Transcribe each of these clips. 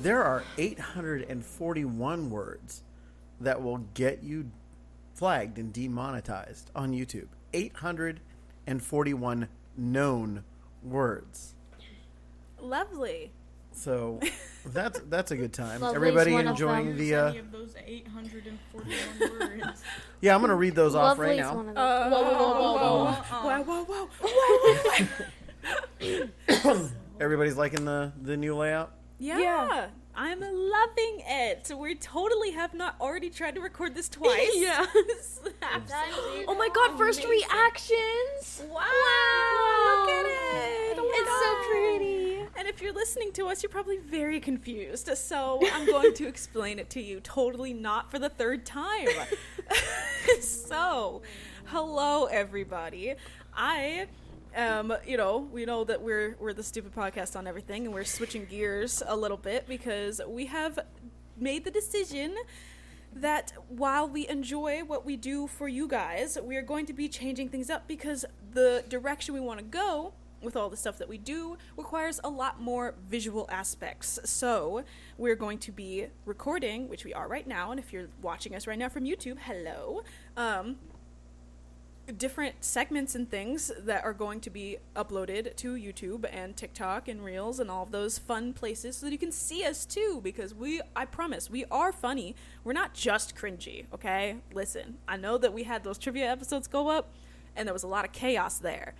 There are 841 words that will get you flagged and demonetized on YouTube. 841 known words. Lovely. So that's that's a good time. Lovely's Everybody enjoying the. Uh, Any of those 841 words. yeah, I'm gonna read those off right now. one of them. Uh, Whoa, whoa, whoa, whoa, whoa, whoa, whoa, whoa, Everybody's liking the the new layout. Yeah, Yeah. I'm loving it. So we totally have not already tried to record this twice. Yeah. Absolutely. Oh my god, first Amazing. reactions! Wow. Wow. Look at it. Oh my It's so pretty. And if you're listening to us, you're probably very confused. So I'm going to explain it to you totally not for the third time. so, hello everybody. I um, you know, we know that we're we're the stupid podcast on everything and we're switching gears a little bit because we have made the decision that while we enjoy what we do for you guys, we are going to be changing things up because the direction we want to go with all the stuff that we do requires a lot more visual aspects. So, we're going to be recording, which we are right now, and if you're watching us right now from YouTube, hello. Um, different segments and things that are going to be uploaded to YouTube and TikTok and Reels and all of those fun places so that you can see us too because we I promise we are funny. We're not just cringy, okay? Listen, I know that we had those trivia episodes go up and there was a lot of chaos there.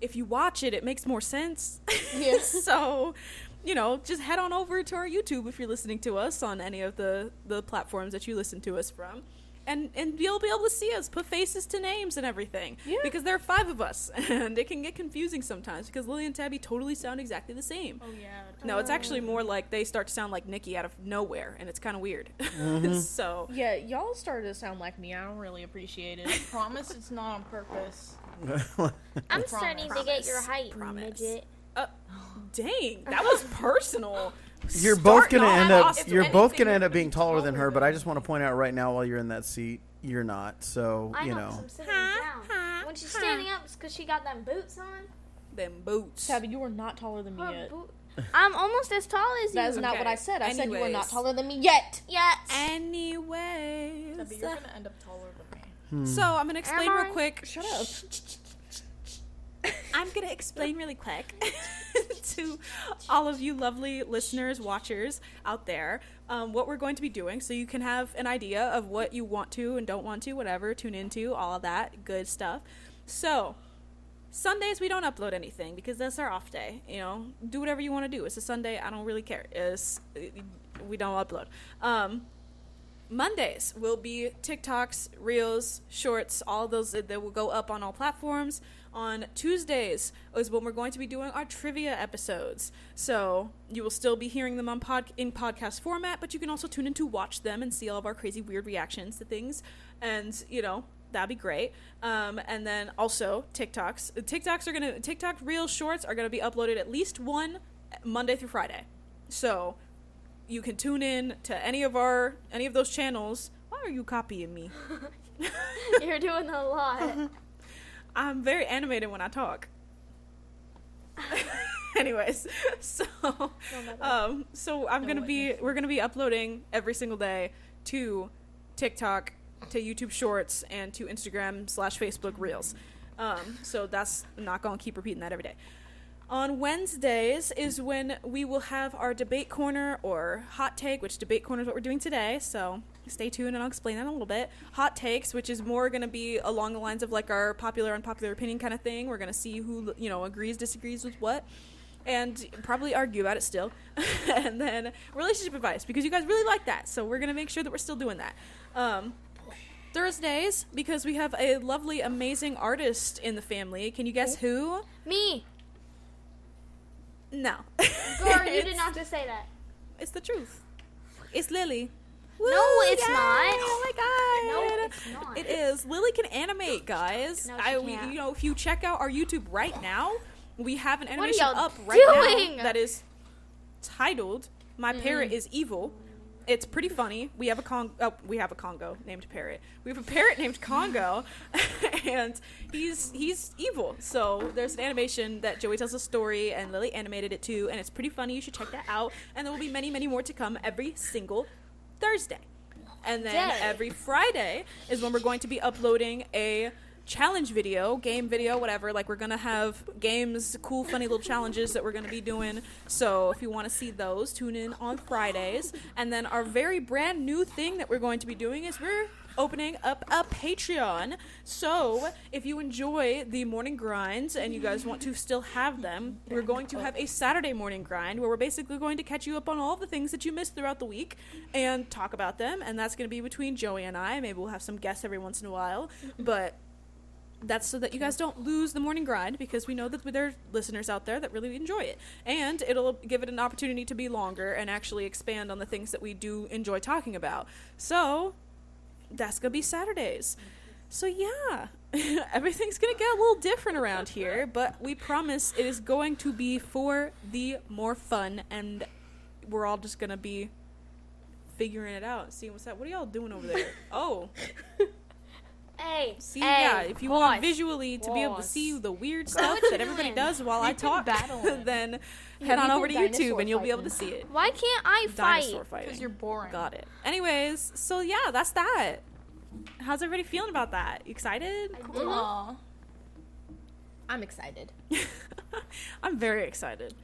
If you watch it, it makes more sense. Yes. so, you know, just head on over to our YouTube if you're listening to us on any of the the platforms that you listen to us from. And, and you'll be able to see us put faces to names and everything Yeah. because there are five of us and it can get confusing sometimes because Lily and Tabby totally sound exactly the same. Oh yeah. No, it's actually more like they start to sound like Nikki out of nowhere, and it's kind of weird. so, Yeah, y'all started to sound like me. I don't really appreciate it. I promise it's not on purpose. I'm Promise. starting to get your Promise. height, Promise. midget. uh, dang, that was personal. You're both gonna end up. You're both gonna end up being taller than her. But I just want to point out right now, while you're in that seat, you're not. So I you know, know. 'cause I'm sitting Ha, ha, down. When she's standing up, it's because she got them boots on. Them boots. Tabby, you are not taller than me Her yet. boot- I'm almost as tall as you. That is not Okay. what I said. I said you were not Anyways. taller than me yet. Yes. Anyways, Tabby, you're gonna end up taller than me. Hmm. so I'm gonna explain Am real I? quick. Shut up. I'm gonna explain really quick to all of you lovely listeners, watchers out there, um, what we're going to be doing, so you can have an idea of what you want to and don't want to, whatever, tune into, all that good stuff. So. Sundays we don't upload anything because that's our off day. You know, do whatever you want to do. It's a Sunday. I don't really care. It's, we don't upload. Um, Mondays will be TikToks, Reels, Shorts, all those that will go up on all platforms. On Tuesdays is when we're going to be doing our trivia episodes. So you will still be hearing them on pod in podcast format, but you can also tune in to watch them and see all of our crazy weird reactions to things. And you know that'd be great. Um, and then also TikToks. TikToks are gonna TikTok real Shorts are gonna be uploaded at least one Monday through Friday. So you can tune in to any of our any of those channels. Why are you copying me? You're doing a lot. I'm very animated when I talk. Anyways, so um, so I'm gonna be we're gonna be uploading every single day to TikTok, to YouTube Shorts, and to Instagram slash Facebook Reels. Um, so that's not gonna keep repeating that every day. On Wednesdays is when we will have our debate corner or hot take, which debate corner is what we're doing today. So stay tuned and I'll explain that in a little bit. Hot takes, which is more going to be along the lines of like our popular unpopular opinion kind of thing. We're going to see who you know agrees disagrees with what, and probably argue about it still. and then relationship advice because you guys really like that, so we're going to make sure that we're still doing that. Um, Thursdays because we have a lovely, amazing artist in the family. Can you guess who? Me. No. Girl, you did not just say that. It's the truth. It's Lily. No, it's yay! not. Oh my god. No, it's not. It is. Lily can animate, guys. No, she I, we, can't. you know, if you check out our YouTube right now, we have an animation y'all up right doing? now that is titled "My Mm. Parrot is Evil." it's pretty funny. We have a Con- oh, we have a Congo named Parrot. We have a parrot named Congo, and he's he's evil. So there's an animation that Joey tells a story, and Lily animated it too, and it's pretty funny. You should check that out. And there will be many, many more to come every single Thursday. And then Day. every Friday is when we're going to be uploading a challenge video, game video, whatever. Like we're gonna have games, cool, funny little challenges that we're gonna be doing. So if you want to see those, tune in on Fridays. And then our very brand new thing that we're going to be doing is we're opening up a Patreon. So if you enjoy the morning grinds and you guys want to still have them, we're going to have a Saturday morning grind where we're basically going to catch you up on all the things that you missed throughout the week and talk about them. And that's going to be between Joey and I. Maybe we'll have some guests every once in a while, but that's so that you guys don't lose the morning grind because we know that there are listeners out there that really enjoy it. And it'll give it an opportunity to be longer and actually expand on the things that we do enjoy talking about. So that's going to be Saturdays. So yeah, everything's going to get a little different around here, but we promise it is going to be for the more fun and we're all just going to be figuring it out, seeing what's up. What are y'all doing over there? Oh, Hey, See, hey, yeah, if you want visually to be able to see the weird stuff what that everybody doing? does while I We've been talk, battling. then Yeah, head on over to YouTube dinosaur and you'll be able to see it. Why can't I fight? Dinosaur fighting. Because you're boring. Got it. Anyways, so yeah, that's that. How's everybody feeling about that? Excited? Aw. I'm excited. I'm very excited.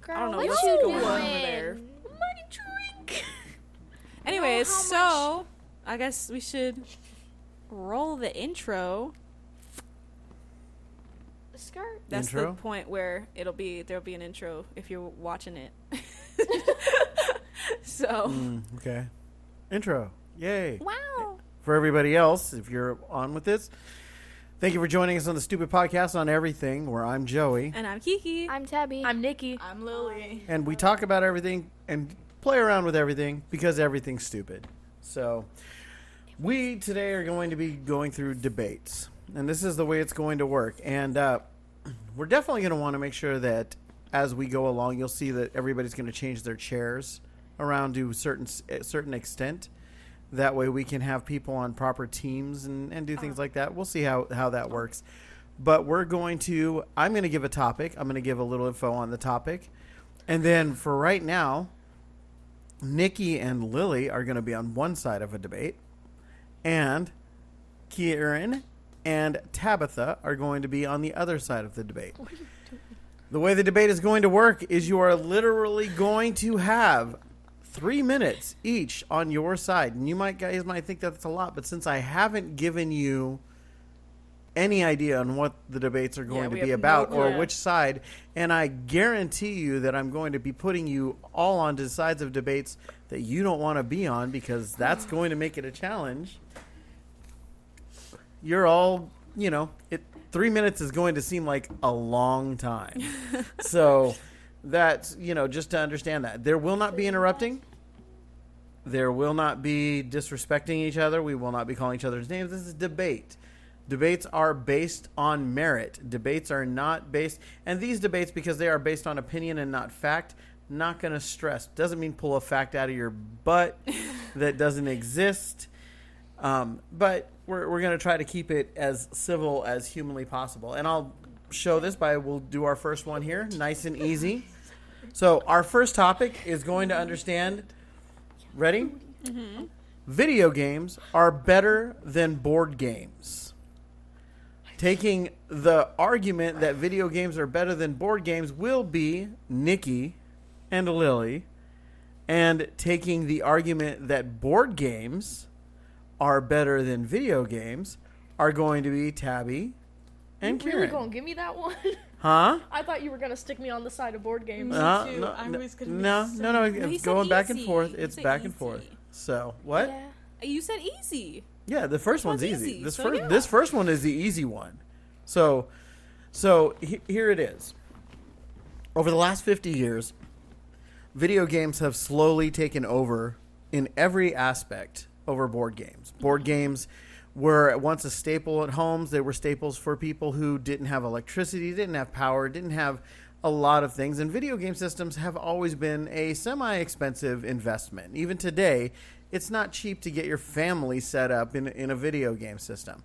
Girl, I don't know what what's you going doing? on over there. Money drink. Anyways, how so I guess we should roll the intro. Skirt. That's Intro? the point where it'll be there'll be an intro if you're watching it. so Mm, okay. Intro. Yay. wow. For everybody else, if you're on with this, thank you for joining us on the Stupid Podcast on Everything, where I'm Joey. And I'm Kiki. I'm Tabby. I'm Nikki. I'm Lily. And we talk about everything and play around with everything because everything's stupid. So, we today are going to be going through debates. And this is the way it's going to work. And uh, we're definitely going to want to make sure that as we go along, you'll see that everybody's going to change their chairs around to a certain, a certain extent. That way we can have people on proper teams and, and do things like that. We'll see how, how that works. But we're going to, I'm going to give a topic. I'm going to give a little info on the topic. And then for right now, Nikki and Lily are going to be on one side of a debate, and Kieran and Tabitha are going to be on the other side of the debate. The way the debate is going to work is you are literally going to have three minutes each on your side. And you might guys might think that's a lot, but since I haven't given you any idea on what the debates are going Yeah, to be have no about or which side, and I guarantee you that I'm going to be putting you all onto sides of debates that you don't want to be on because that's going to make it a challenge. You're all, you know, it three minutes is going to seem like a long time. so that's you know just to understand that there will not be interrupting. There will not be disrespecting each other. We will not be calling each other's names. This is debate. Debates are based on merit. Debates are not based, and these debates, because they are based on opinion and not fact, not going to stress. Doesn't mean pull a fact out of your butt that doesn't exist. Um, but we're, we're going to try to keep it as civil as humanly possible. And I'll show this by we'll do our first one here, nice and easy. So, our first topic is going to understand. Ready? Video games are better than board games. Taking the argument that video games are better than board games will be Nikki and Lily, and taking the argument that board games are better than video games are going to be Tabby and You really gonna give me that one? Huh? I thought you were gonna stick me on the side of board games. Uh, too. no, no, no, say- no, no, No, It's going back and forth. It's back and forth. So what? Yeah. You said easy. Yeah, the first one's one's easy. easy, This so first yeah. this first one is the easy one. So so he, here it is. Over the last 50 years, video games have slowly taken over in every aspect over board games. Board games were once a staple at homes. They were staples for people who didn't have electricity, didn't have power, didn't have a lot of things, and video game systems have always been a semi expensive investment. Even today, it's not cheap to get your family set up in, in a video game system.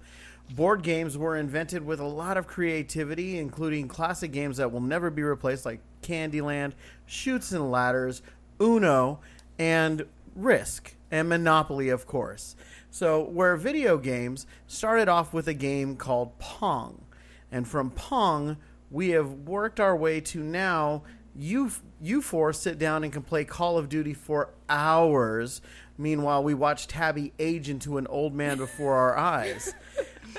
Board games were invented with a lot of creativity, including classic games that will never be replaced, like Candyland, Chutes and Ladders, Uno, and Risk, and Monopoly, of course. So, where video games started off with a game called Pong. And from Pong, we have worked our way to now you you four sit down and can play Call of Duty for hours. Meanwhile, we watch Tabby age into an old man before our eyes.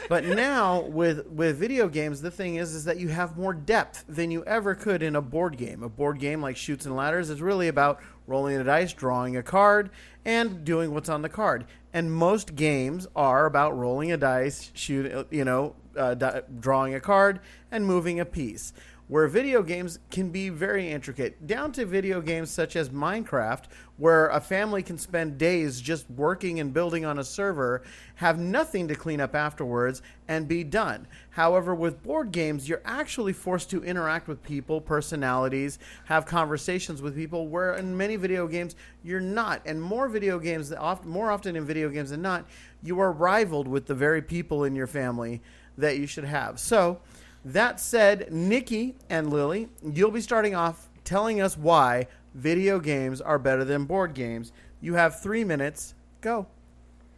But now with with video games, the thing is is that you have more depth than you ever could in a board game. A board game like Chutes and Ladders is really about rolling a dice, drawing a card, and doing what's on the card. And most games are about rolling a dice, shoot, you know, uh, di- drawing a card, and moving a piece. Where video games can be very intricate, down to video games such as Minecraft, where a family can spend days just working and building on a server, have nothing to clean up afterwards, and be done. However, with board games, you're actually forced to interact with people, personalities, have conversations with people, where in many video games, you're not. And more video games, more often in video games than not, you are rivaled with the very people in your family that you should have. So, that said, Nikki and Lily, you'll be starting off telling us why video games are better than board games. You have three minutes. Go.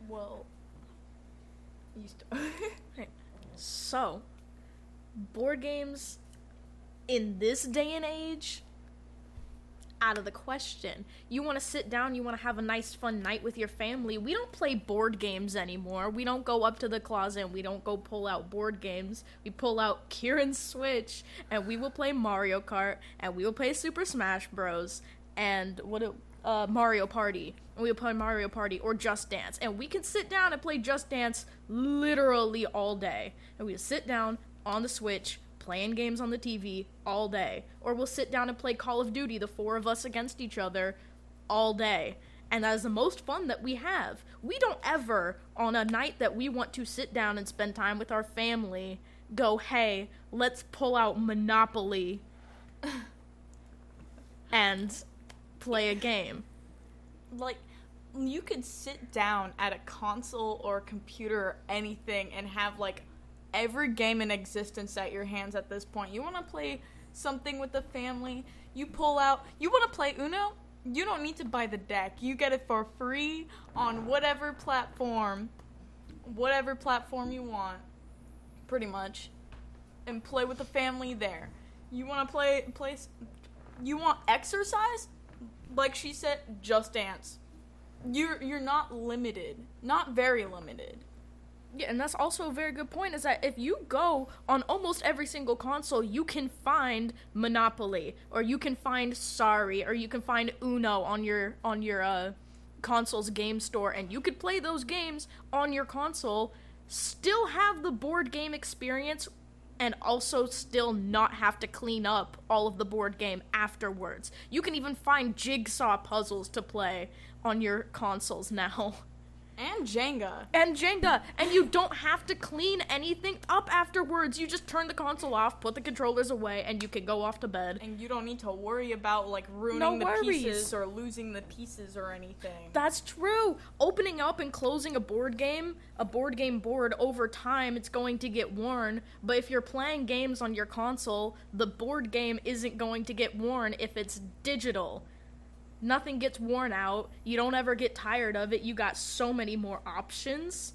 Well, you So, board games in this day and age, out of the question. You want to sit down, you want to have a nice, fun night with your family. We don't play board games anymore. We don't go up to the closet and we don't go pull out board games. We pull out Kieran's Switch and we will play Mario Kart and we will play Super Smash Bros. and what it, uh, Mario Party. And we will play Mario Party or Just Dance. And we can sit down and play Just Dance literally all day. And we sit down on the Switch playing games on the TV all day. Or we'll sit down and play Call of Duty, the four of us against each other, all day. And that is the most fun that we have. We don't ever, on a night that we want to sit down and spend time with our family, go, hey, let's pull out Monopoly and play a game. like you could sit down at a console or computer or anything and have like every game in existence at your hands at this point. You want to play something with the family, you pull out, you want to play Uno? You don't need to buy the deck. You get it for free on whatever platform, whatever platform you want, pretty much, and play with the family there. You want to play s- you want exercise? Like she said, just dance. You're you're not limited. Not very limited. Yeah, and that's also a very good point is that if you go on almost every single console, you can find Monopoly or you can find Sorry or you can find Uno on your on your uh console's game store and you could play those games on your console, still have the board game experience and also still not have to clean up all of the board game afterwards. You can even find jigsaw puzzles to play on your consoles now. And Jenga. and Jenga, and you don't have to clean anything up afterwards. You just turn the console off, put the controllers away, and you can go off to bed. And you don't need to worry about like ruining No the worries. pieces or losing the pieces or anything. That's true. Opening up and closing a board game, a board game board over time, it's going to get worn. But if you're playing games on your console, the board game isn't going to get worn if it's digital. Nothing gets worn out. You don't ever get tired of it. You got so many more options.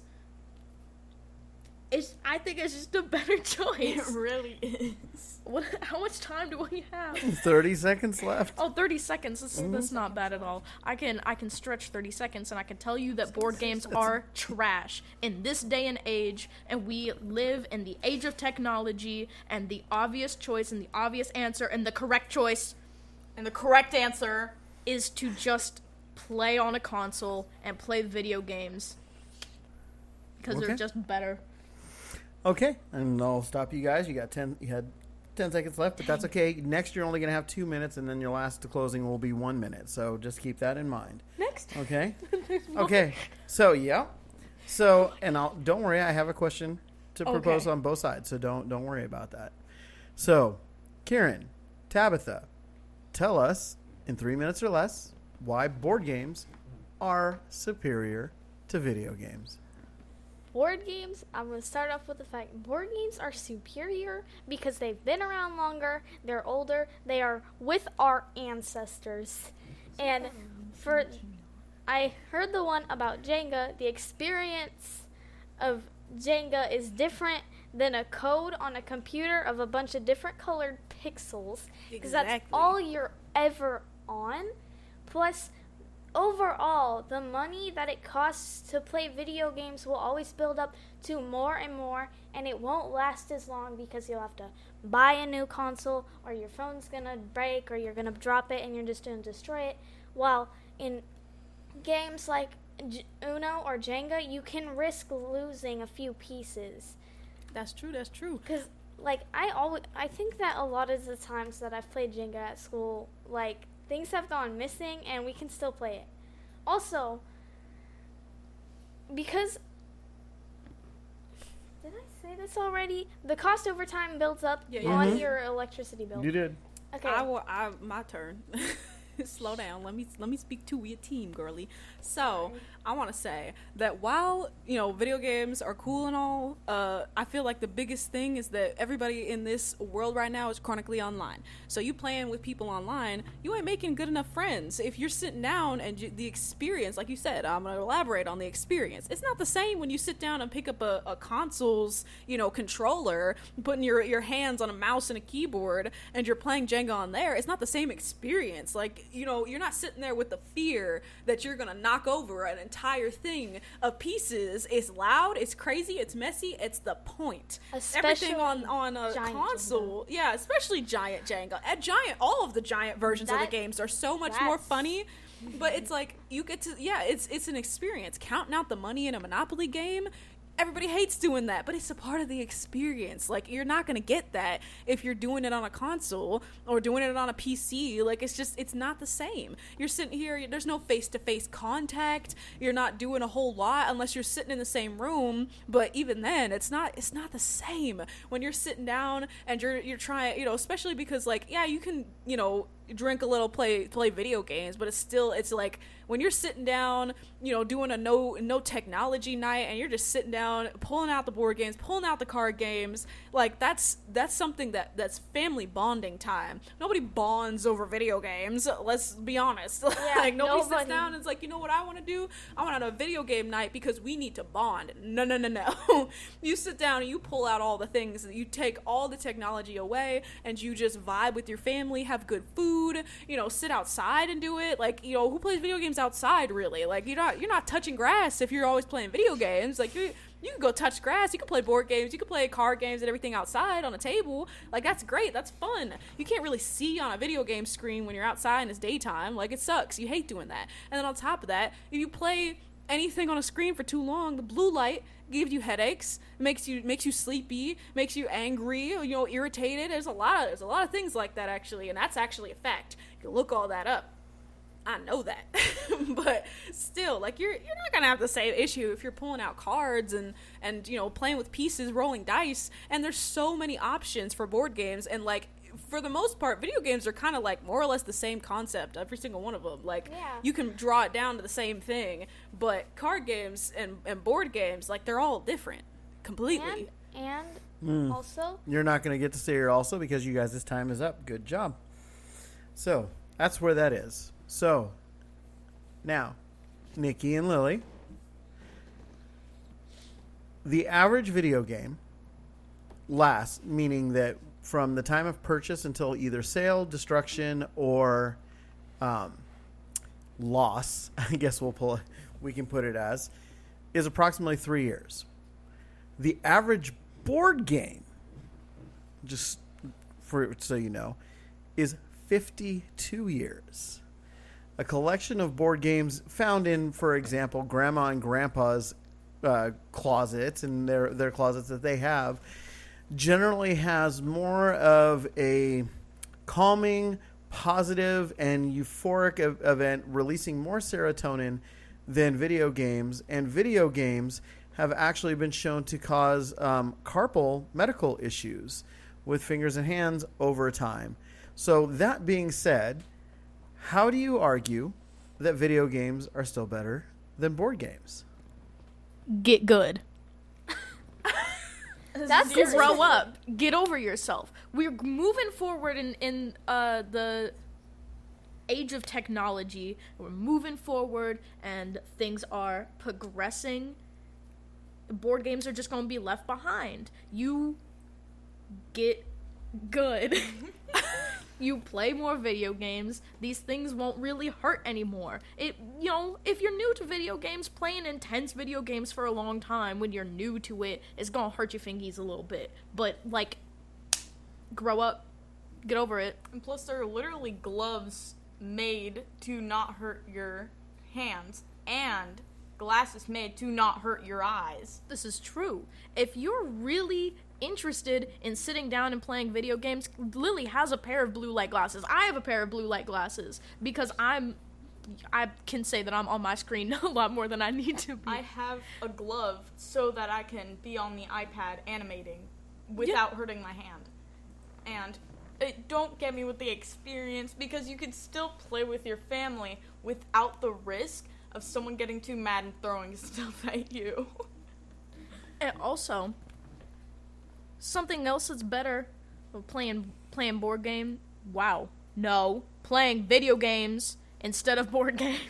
It's, I think it's just a better choice. it really is. What? How much time do we have? 30 seconds left. Oh, 30 seconds. That's, mm-hmm. that's not bad at all. I can I can stretch 30 seconds and I can tell you that board games are trash in this day and age and we live in the age of technology and the obvious choice and the obvious answer and the correct choice And the correct answer is to just play on a console and play video games because Okay. they're just better. Okay, and I'll stop you guys. You got 10 you had 10 seconds left, but that's okay. Next you're only going to have 2 minutes and then your last closing will be 1 minute. So just keep that in mind. Next. Okay? okay. So, yeah. So, and I'll don't worry, I have a question to propose Okay. on both sides, so don't don't worry about that. So, Karen, Tabitha, tell us in three minutes or less why board games are superior to video games. Board games, I'm going to start off with the fact board games are superior because they've been around longer, they're older, they are with our ancestors. And for I heard the one about Jenga, the experience of Jenga is different than a code on a computer of a bunch of different colored pixels because that's all you're ever on. Plus overall, the money that it costs to play video games will always build up to more and more, and it won't last as long because you'll have to buy a new console, or your phone's gonna break, or you're gonna drop it and you're just gonna destroy it. While in games like Uno or Jenga, you can risk losing a few pieces. That's true. That's true. Because, like, I always, I think that a lot of the times that I've played Jenga at school, like, things have gone missing and we can still play it. Also, because. Did I say this already? The cost over time builds up Yeah, you on did. your electricity bill. You did. Okay. I will. I my turn. Slow down. Let me let me speak to your team, girly. So I want to say that while you know video games are cool and all, uh, I feel like the biggest thing is that everybody in this world right now is chronically online. So you playing with people online, you ain't making good enough friends. If you're sitting down and you, the experience, like you said, I'm gonna elaborate on the experience. It's not the same when you sit down and pick up a, a console's you know controller, putting your your hands on a mouse and a keyboard, and you're playing Jenga on there. It's not the same experience. Like you know, you're not sitting there with the fear that you're gonna knock over an entire thing of pieces. It's loud, it's crazy, it's messy. It's the point. Everything on on a console, yeah, especially giant Jenga. At giant, all of the giant versions of the games are so much more funny. But it's like you get to yeah, it's it's an experience. Counting out the money in a Monopoly game, everybody hates doing that, but it's a part of the experience. Like you're not gonna get that if you're doing it on a console or doing it on a PC. Like it's just it's not the same. You're sitting here, there's no face to face contact. You're not doing a whole lot unless you're sitting in the same room. But even then, it's not it's not the same when you're sitting down and you're you're trying, you know, especially because like yeah, you can you know drink a little play play video games but it's still it's like when you're sitting down you know doing a no no technology night and you're just sitting down pulling out the board games pulling out the card games like that's that's something that that's family bonding time. Nobody bonds over video games let's be honest. Like nobody, sits down and is like you know what i want to do? I want to have a video game night because we need to bond. No no no no. You sit down and you pull out all the things you take all the technology away and you just vibe with your family have good food you know sit outside and do it. Like you know who plays video games outside really. Like you're not you're not touching grass if you're always playing video games. Like you you can go touch grass. You can play board games. You can play card games and everything outside on a table. Like that's great. That's fun. You can't really see on a video game screen when you're outside and it's daytime. Like it sucks. You hate doing that. And then on top of that if you play anything on a screen for too long, the blue light gives you headaches, makes you makes you sleepy, makes you angry, you know, irritated. There's a lot of there's a lot of things like that actually, and that's actually a fact. You can look all that up. I know that. but still, like you're you're not gonna have the same issue if you're pulling out cards and and you know playing with pieces, rolling dice, and there's so many options for board games and like for the most part, video games are kind of like more or less the same concept. Every single one of them, like Yeah. you can draw it down to the same thing. But card games and, and board games, like they're all different, completely. and and hmm. also You're not going to get to stay here also because you guys, this time is up. Good job. So that's where that is. So now, Nikki and Lily, the average video game lasts, meaning that from the time of purchase until either sale, destruction, or um, loss, I guess we'll pull, we can put it as, is approximately three years. The average board game, just for so you know, is 52 years. A collection of board games found in, for example, grandma and grandpa's uh, closets and their their closets that they have, generally has more of a calming, positive, and euphoric ev- event, releasing more serotonin than video games. And video games have actually been shown to cause um, carpal medical issues with fingers and hands over time. So that being said, how do you argue that video games are still better than board games? Get good. That's Grow up. Get over yourself. We're moving forward in in uh, the age of technology. We're moving forward, and things are progressing. Board games are just going to be left behind. You get good. you play more video games. These things won't really hurt anymore. It you know, if you're new to video games, playing intense video games for a long time when you're new to it is going to hurt your fingies a little bit. But like grow up, get over it. And plus, there are literally gloves made to not hurt your hands, and glasses made to not hurt your eyes. This is true. If you're really interested in sitting down and playing video games, Lily has a pair of blue light glasses. I have a pair of blue light glasses because I'm I can say that I'm on my screen a lot more than I need to be. I have a glove so that I can be on the iPad animating without hurting my hand. And it, don't get me with the experience because you could still play with your family without the risk of someone getting too mad and throwing stuff at you. And also, something else that's better playing playing board game. Wow, no, playing video games instead of board games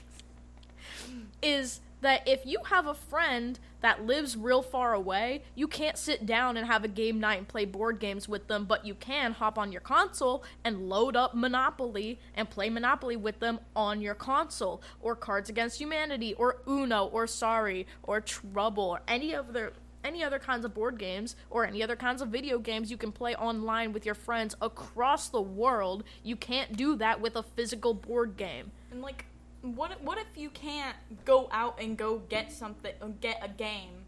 is that if you have a friend that lives real far away, you can't sit down and have a game night and play board games with them, but you can hop on your console and load up Monopoly and play Monopoly with them on your console, or Cards Against Humanity, or Uno, or Sorry, or Trouble, or any other any other kinds of board games or any other kinds of video games you can play online with your friends across the world. You can't do that with a physical board game. And like, what what if you can't go out and go get something, or get a game,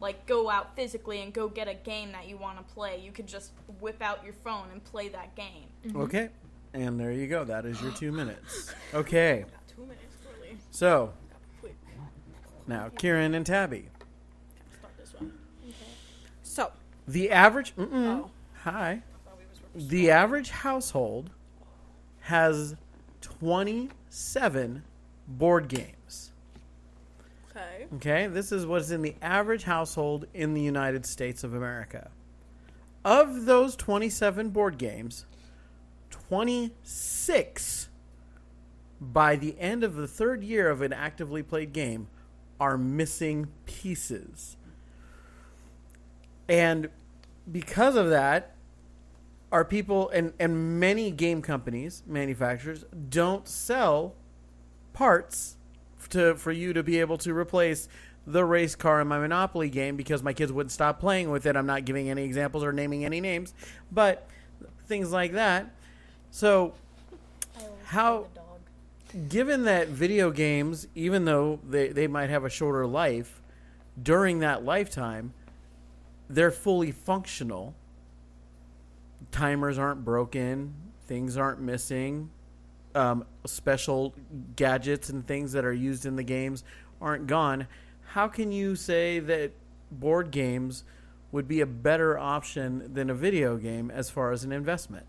like go out physically and go get a game that you want to play? You could just whip out your phone and play that game. Mm-hmm. Okay. And there you go. That is your two minutes. Okay. Two minutes, really. So now, Kieran and Tabby. start this one. So, The average. Oh. Hi. The average household has 27 board games. okay. Okay, this is what's in the average household in the United States of America. Of those 27 board games, 26 by the end of the third year of an actively played game are missing pieces. And because of that, our people and, and many game companies, manufacturers, don't sell parts to for you to be able to replace the race car in my Monopoly game because my kids wouldn't stop playing with it. I'm not giving any examples or naming any names, but things like that. So, how, given that video games, even though they, they might have a shorter life, during that lifetime, they're fully functional. Timers aren't broken, things aren't missing, um, special gadgets and things that are used in the games aren't gone. How can you say that board games would be a better option than a video game as far as an investment?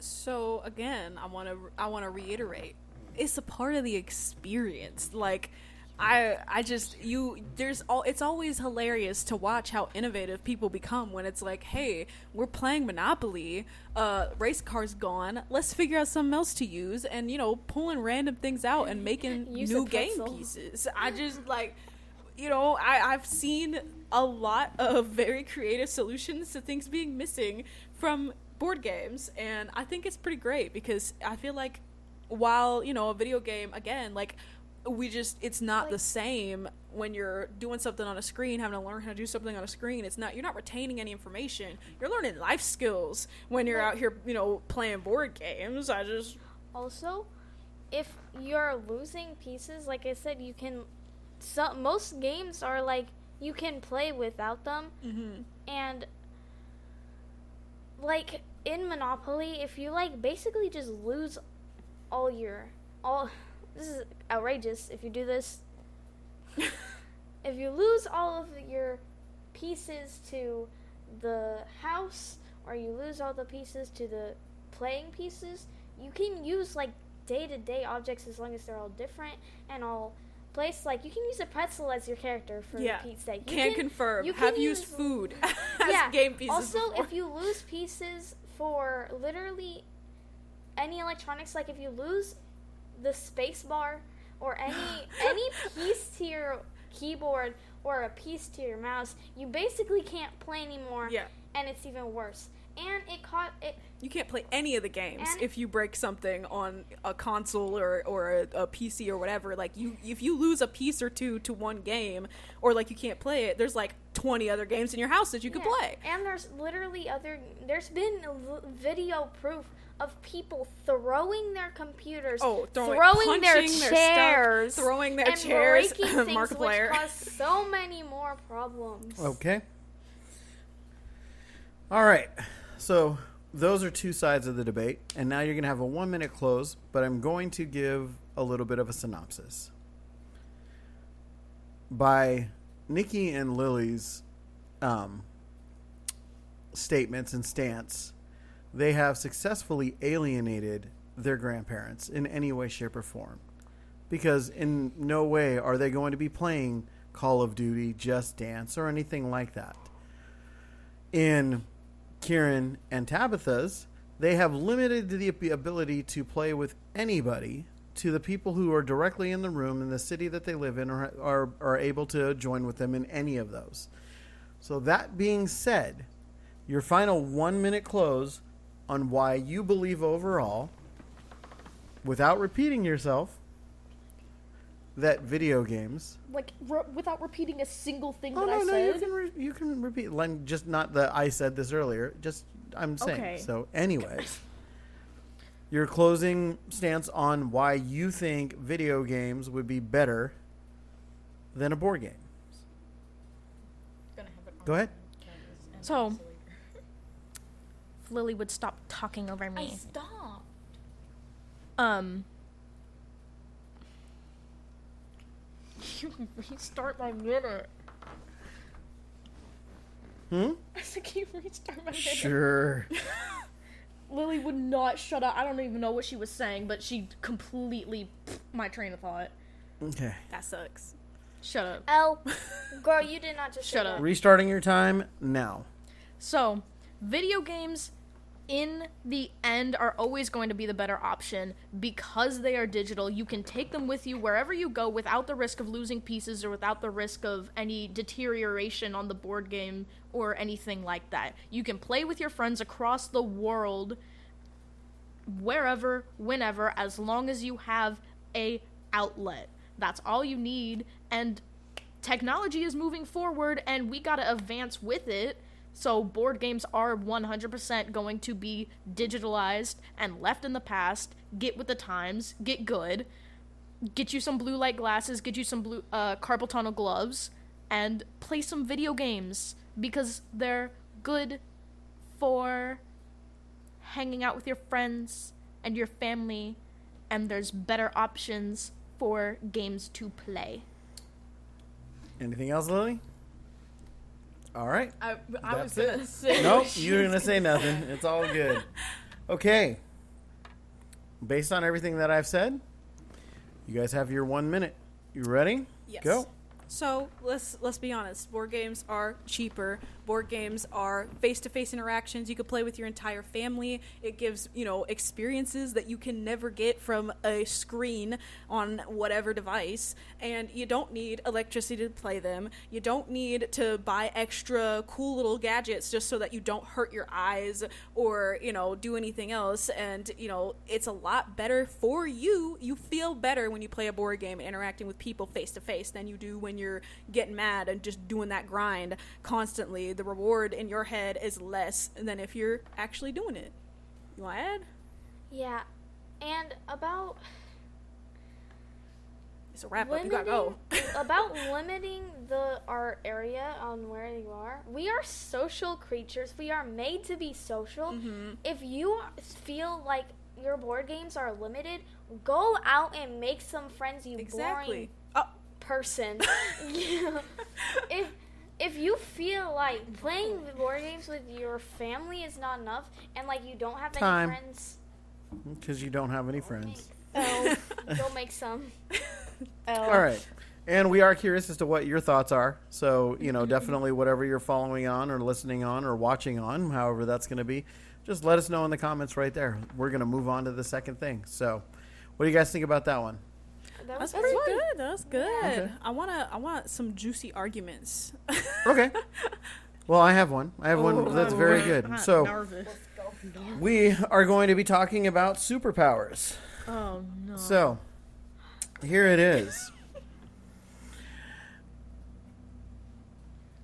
So again, I want to I want to reiterate. It's a part of the experience. Like I I just you there's all it's always hilarious to watch how innovative people become when it's like, "Hey, we're playing Monopoly. Uh race car's gone. Let's figure out something else to use." And you know, pulling random things out and making Use new game pieces. I just like you know, I, I've seen a lot of very creative solutions to things being missing from board games, and I think it's pretty great because I feel like while you know a video game again, like we just it's not the same when you're doing something on a screen, having to learn how to do something on a screen. It's not you're not retaining any information. You're learning life skills when you're out here, you know, playing board games. I just Also, if you're losing pieces, like I said, you can. Some most games are like you can play without them, mm-hmm. and like in Monopoly, if you like basically just lose all your all. This is outrageous. If you do this, if you lose all of your pieces to the house, or you lose all the pieces to the playing pieces, you can use like day to day objects as long as they're all different and all placed. Like you can use a pretzel as your character for Yeah. Pete's sake. You Can confirm. you Have can used food as yeah. game pieces. Also, before. if you lose pieces for literally any electronics, like if you lose the space bar or any any piece to your keyboard or a piece to your mouse, you basically can't play anymore. Yeah. And it's even worse. And it caught it. You can't play any of the games if you break something on a console or, or a, a PC or whatever. Like you, if you lose a piece or two to one game, or like you can't play it, there's like 20 other games in your house that you could yeah. play. And there's literally other. There's been video proof of people throwing their computers, Oh, throwing, their punching their chairs, stuff, throwing their and chairs. breaking things, Markiplier. which cause so many more problems. Okay. All right. So those are two sides of the debate, and now you're going to have a one minute close, but I'm going to give a little bit of a synopsis. By Nikki and Lily's um, statements and stance, they have successfully alienated their grandparents in any way, shape, or form. Because in no way are they going to be playing Call of Duty, Just Dance, or anything like that. In Kieran and Tabitha's, they have limited the ability to play with anybody to the people who are directly in the room in the city that they live in or are, are able to join with them in any of those. So, that being said, your final one minute close on why you believe overall, without repeating yourself, that video games Like re- without repeating a single thing Oh that no, I no, said. you can re- you can repeat. like, just not the I said this earlier. Just I'm saying. Okay. So, anyways, your closing stance on why you think video games would be better than a board game. Gonna have it on Go ahead. So- later. If Lily would stop talking over me. I me. stopped. Um. You can restart my minute. Hmm. I said, can you restart my minute? Sure. Lily would not shut up. I don't even know what she was saying, but she completely my train of thought. okay. that sucks. Shut up. L, girl, you did not just Shut up. Restarting your time now. So, video games in the end are always going to be the better option because they are digital. You can take them with you wherever you go without the risk of losing pieces or without the risk of any deterioration on the board game or anything like that. You can play with your friends across the world wherever, whenever, as long as you have a outlet. That's all you need and technology is moving forward and we got to advance with it. So board games are 100% going to be digitalized and left in the past. Get with the times, get good. Get you some blue light glasses, get you some blue uh carpal tunnel gloves and play some video games because they're good for hanging out with your friends and your family and there's better options for games to play. Anything else, Lily? All right. I, I was That's gonna it. say. Nope, you're gonna say nothing. It's all good. Okay. Based on everything that I've said, you guys have your one minute. You ready? Yes. Go. So let's let's be honest. Board games are cheaper. Board games are face-to-face interactions. You could play with your entire family. It gives you know experiences that you can never get from a screen on whatever device. And you don't need electricity to play them. You don't need to buy extra cool little gadgets just so that you don't hurt your eyes or you know do anything else. And you know it's a lot better for you. You feel better when you play a board game interacting with people face to face than you do when you're getting mad and just doing that grind constantly. The reward in your head is less than if you're actually doing it. You want to add? Yeah, and about It's a wrap up. You gotta go. about limiting the our area on where you are. We are social creatures. We are made to be social. Mm-hmm. If you feel like your board games are limited, go out and make some friends. You boring Oh, person. Yeah. if if you feel like playing board games with your family is not enough, and like you don't have Time. any friends, Because you don't have any friends. oh, go make some. All right. And we are curious as to what your thoughts are. So, you know, definitely whatever you're following on or listening on or watching on, however that's going to be, just let us know in the comments right there. We're going to move on to the second thing. So, what do you guys think about that one? That That's was pretty fun. good. That's good. Okay. I wanna I want some juicy arguments. Okay. Well, I have one. I have one oh, that's very good. I'm So, nervous. we are going to be talking about superpowers. Oh no. So, here it is.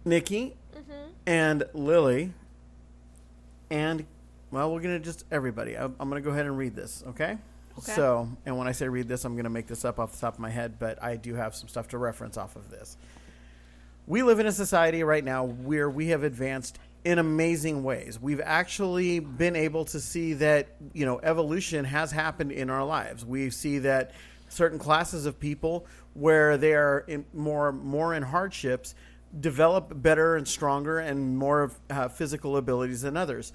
Nikki mm-hmm. and Lily, and well, we're gonna just everybody. I'm, I'm gonna go ahead and read this, okay? Okay. So, and when I say read this, I'm gonna make this up off the top of my head, but I do have some stuff to reference off of this. We live in a society right now where we have advanced in amazing ways. We've actually been able to see that, you know, evolution has happened in our lives. We see that certain classes of people where they are in more more in hardships develop better and stronger and more uh, physical abilities than others.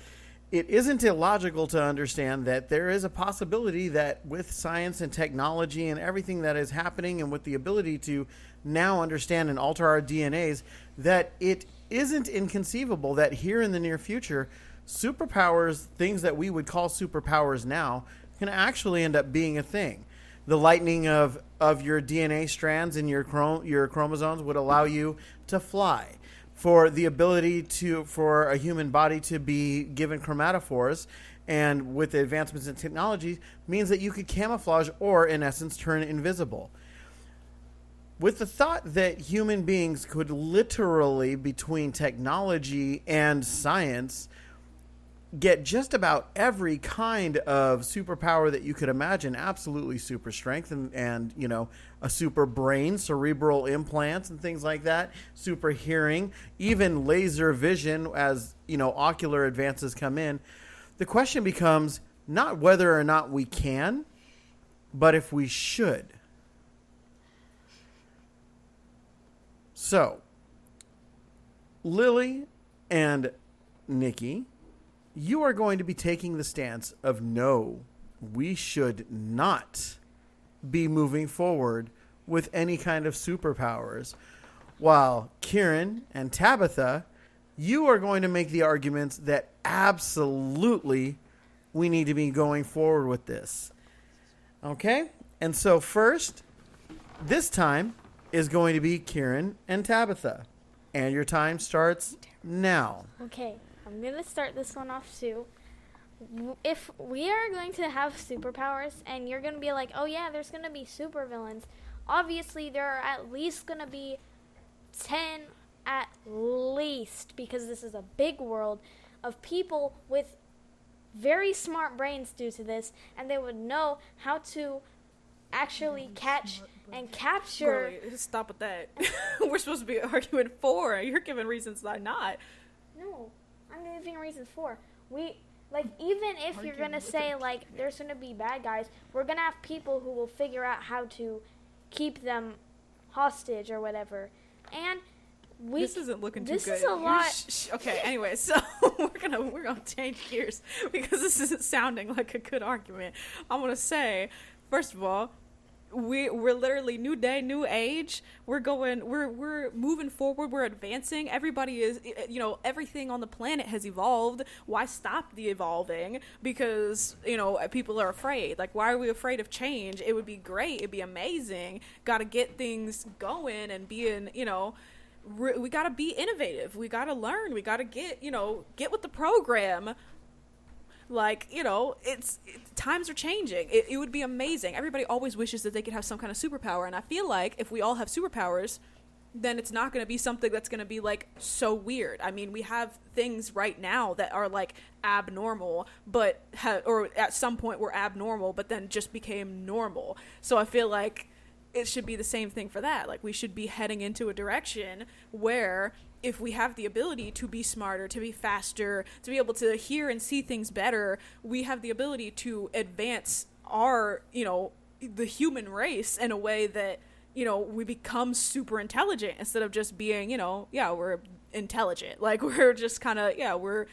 It isn't illogical to understand that there is a possibility that with science and technology and everything that is happening and with the ability to now understand and alter our DNAs that it isn't inconceivable that here in the near future superpowers things that we would call superpowers now can actually end up being a thing the lightening of, of your DNA strands in your chrom- your chromosomes would allow you to fly. For the ability to for a human body to be given chromatophores, and with the advancements in technology, means that you could camouflage or, in essence, turn invisible. With the thought that human beings could literally, between technology and science, get just about every kind of superpower that you could imagine absolutely super strength and, and you know a super brain cerebral implants and things like that super hearing even laser vision as you know ocular advances come in. The question becomes not whether or not we can but if we should. So lily and nikki you are going to be taking the stance of no, we should not be moving forward with any kind of superpowers. While Kieran and Tabitha, you are going to make the arguments that absolutely we need to be going forward with this. Okay? And so, first, this time is going to be Kieran and Tabitha. And your time starts now. Okay, I'm gonna start this one off too. If we are going to have superpowers, and you're gonna be like, oh yeah, there's gonna be supervillains, obviously there are at least gonna be 10 at least, because this is a big world of people with very smart brains due to this, and they would know how to actually catch and capture. Stop with that. We're supposed to be arguing for. You're giving reasons why not. No, I'm giving reasons for. We like even if you're gonna say like there's gonna be bad guys, we're gonna have people who will figure out how to keep them hostage or whatever. And we this isn't looking too this good. is a lot- sh- sh- okay, anyway, so we're gonna we're gonna change gears because this isn't sounding like a good argument. I'm gonna say, first of all, we we're literally new day, new age. We're going, we're we're moving forward. We're advancing. Everybody is, eh, eh, you know, everything on the planet has evolved. Why stop the evolving? Because you know people are afraid. Like, why are we afraid of change? It would be great. It'd be amazing. Got to get things going and being, you know we got to be innovative. We got to learn. We got to get, you know, get with the program. Like, you know, it's it, times are changing. It, it would be amazing. Everybody always wishes that they could have some kind of superpower, and I feel like if we all have superpowers, then it's not going to be something that's going to be like so weird. I mean, we have things right now that are like abnormal, but ha- or at some point were abnormal, but then just became normal. So I feel like it should be the same thing for that. Like we should be heading into a direction where if we have the ability to be smarter, to be faster, to be able to hear and see things better, we have the ability to advance our, you know, the human race in a way that you know we become super intelligent instead of just being you know yeah we're intelligent. Like we're just kind of yeah, we're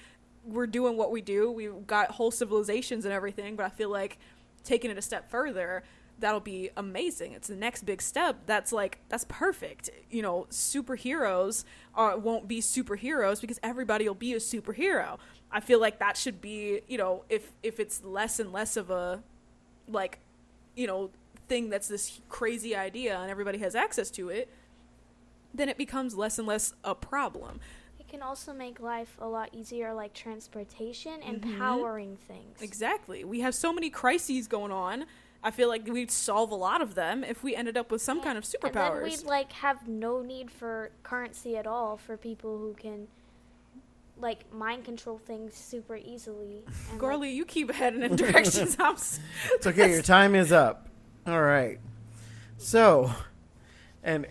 we're doing what we do. We've got whole civilizations and everything, but I feel like taking it a step further, that'll be amazing. It's the next big step. That's like that's perfect. You know, superheroes uh, won't be superheroes because everybody will be a superhero. I feel like that should be, you know, if if it's less and less of a like, you know, thing that's this crazy idea and everybody has access to it, then it becomes less and less a problem. It can also make life a lot easier, like transportation and Mhm. powering things. Exactly. We have so many crises going on. I feel like we'd solve a lot of them if we ended up with some kind of And then superpowers. we'd like have no need for currency at all for people who can like mind control things super easily. And, like, you keep heading in directions. I'm s- It's okay. Your time is up. All right. So, and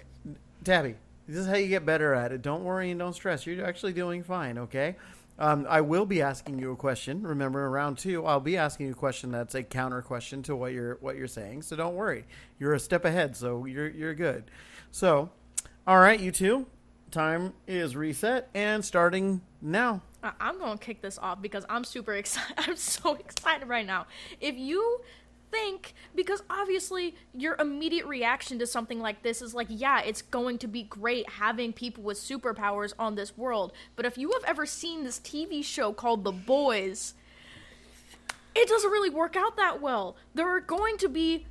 Tabby, this is how you get better at it. Don't worry and don't stress. You're actually doing fine. Okay. Um, I will be asking you a question. Remember, in round two, I'll be asking you a question that's a counter question to what you're what you're saying. So don't worry. You're a step ahead, so you're you're good. So, all right, you two. Time is reset and starting now. I'm gonna kick this off because I'm super excited. I'm so excited right now. If you think, because obviously your immediate reaction to something like this is like, yeah, it's going to be great having people with superpowers on this world. But if you have ever seen this TV show called The Boys, it doesn't really work out that well. There are going to be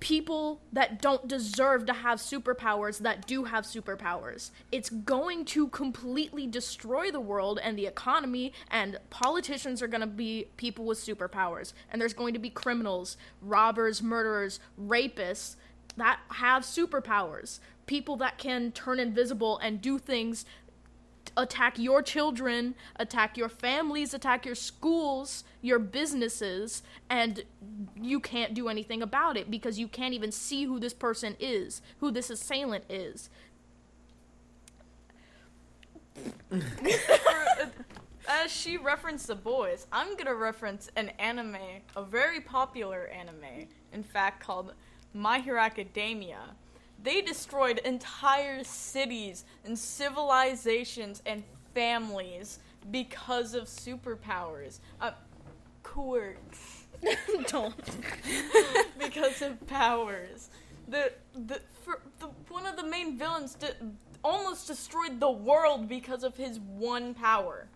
people that don't deserve to have superpowers that do have superpowers. It's going to completely destroy the world and the economy, and politicians are going to be people with superpowers. And there's going to be criminals, robbers, murderers, rapists that have superpowers. People that can turn invisible and do things attack your children, attack your families, attack your schools, your businesses, and you can't do anything about it because you can't even see who this person is, who this assailant is. Uh, as she referenced the boys, I'm gonna reference an anime, a very popular anime, in fact, called My Hero Academia. They destroyed entire cities and civilizations and families because of superpowers. Uh, quirks. Don't. because of powers. The the, for, the one of the main villains di- almost destroyed the world because of his one power.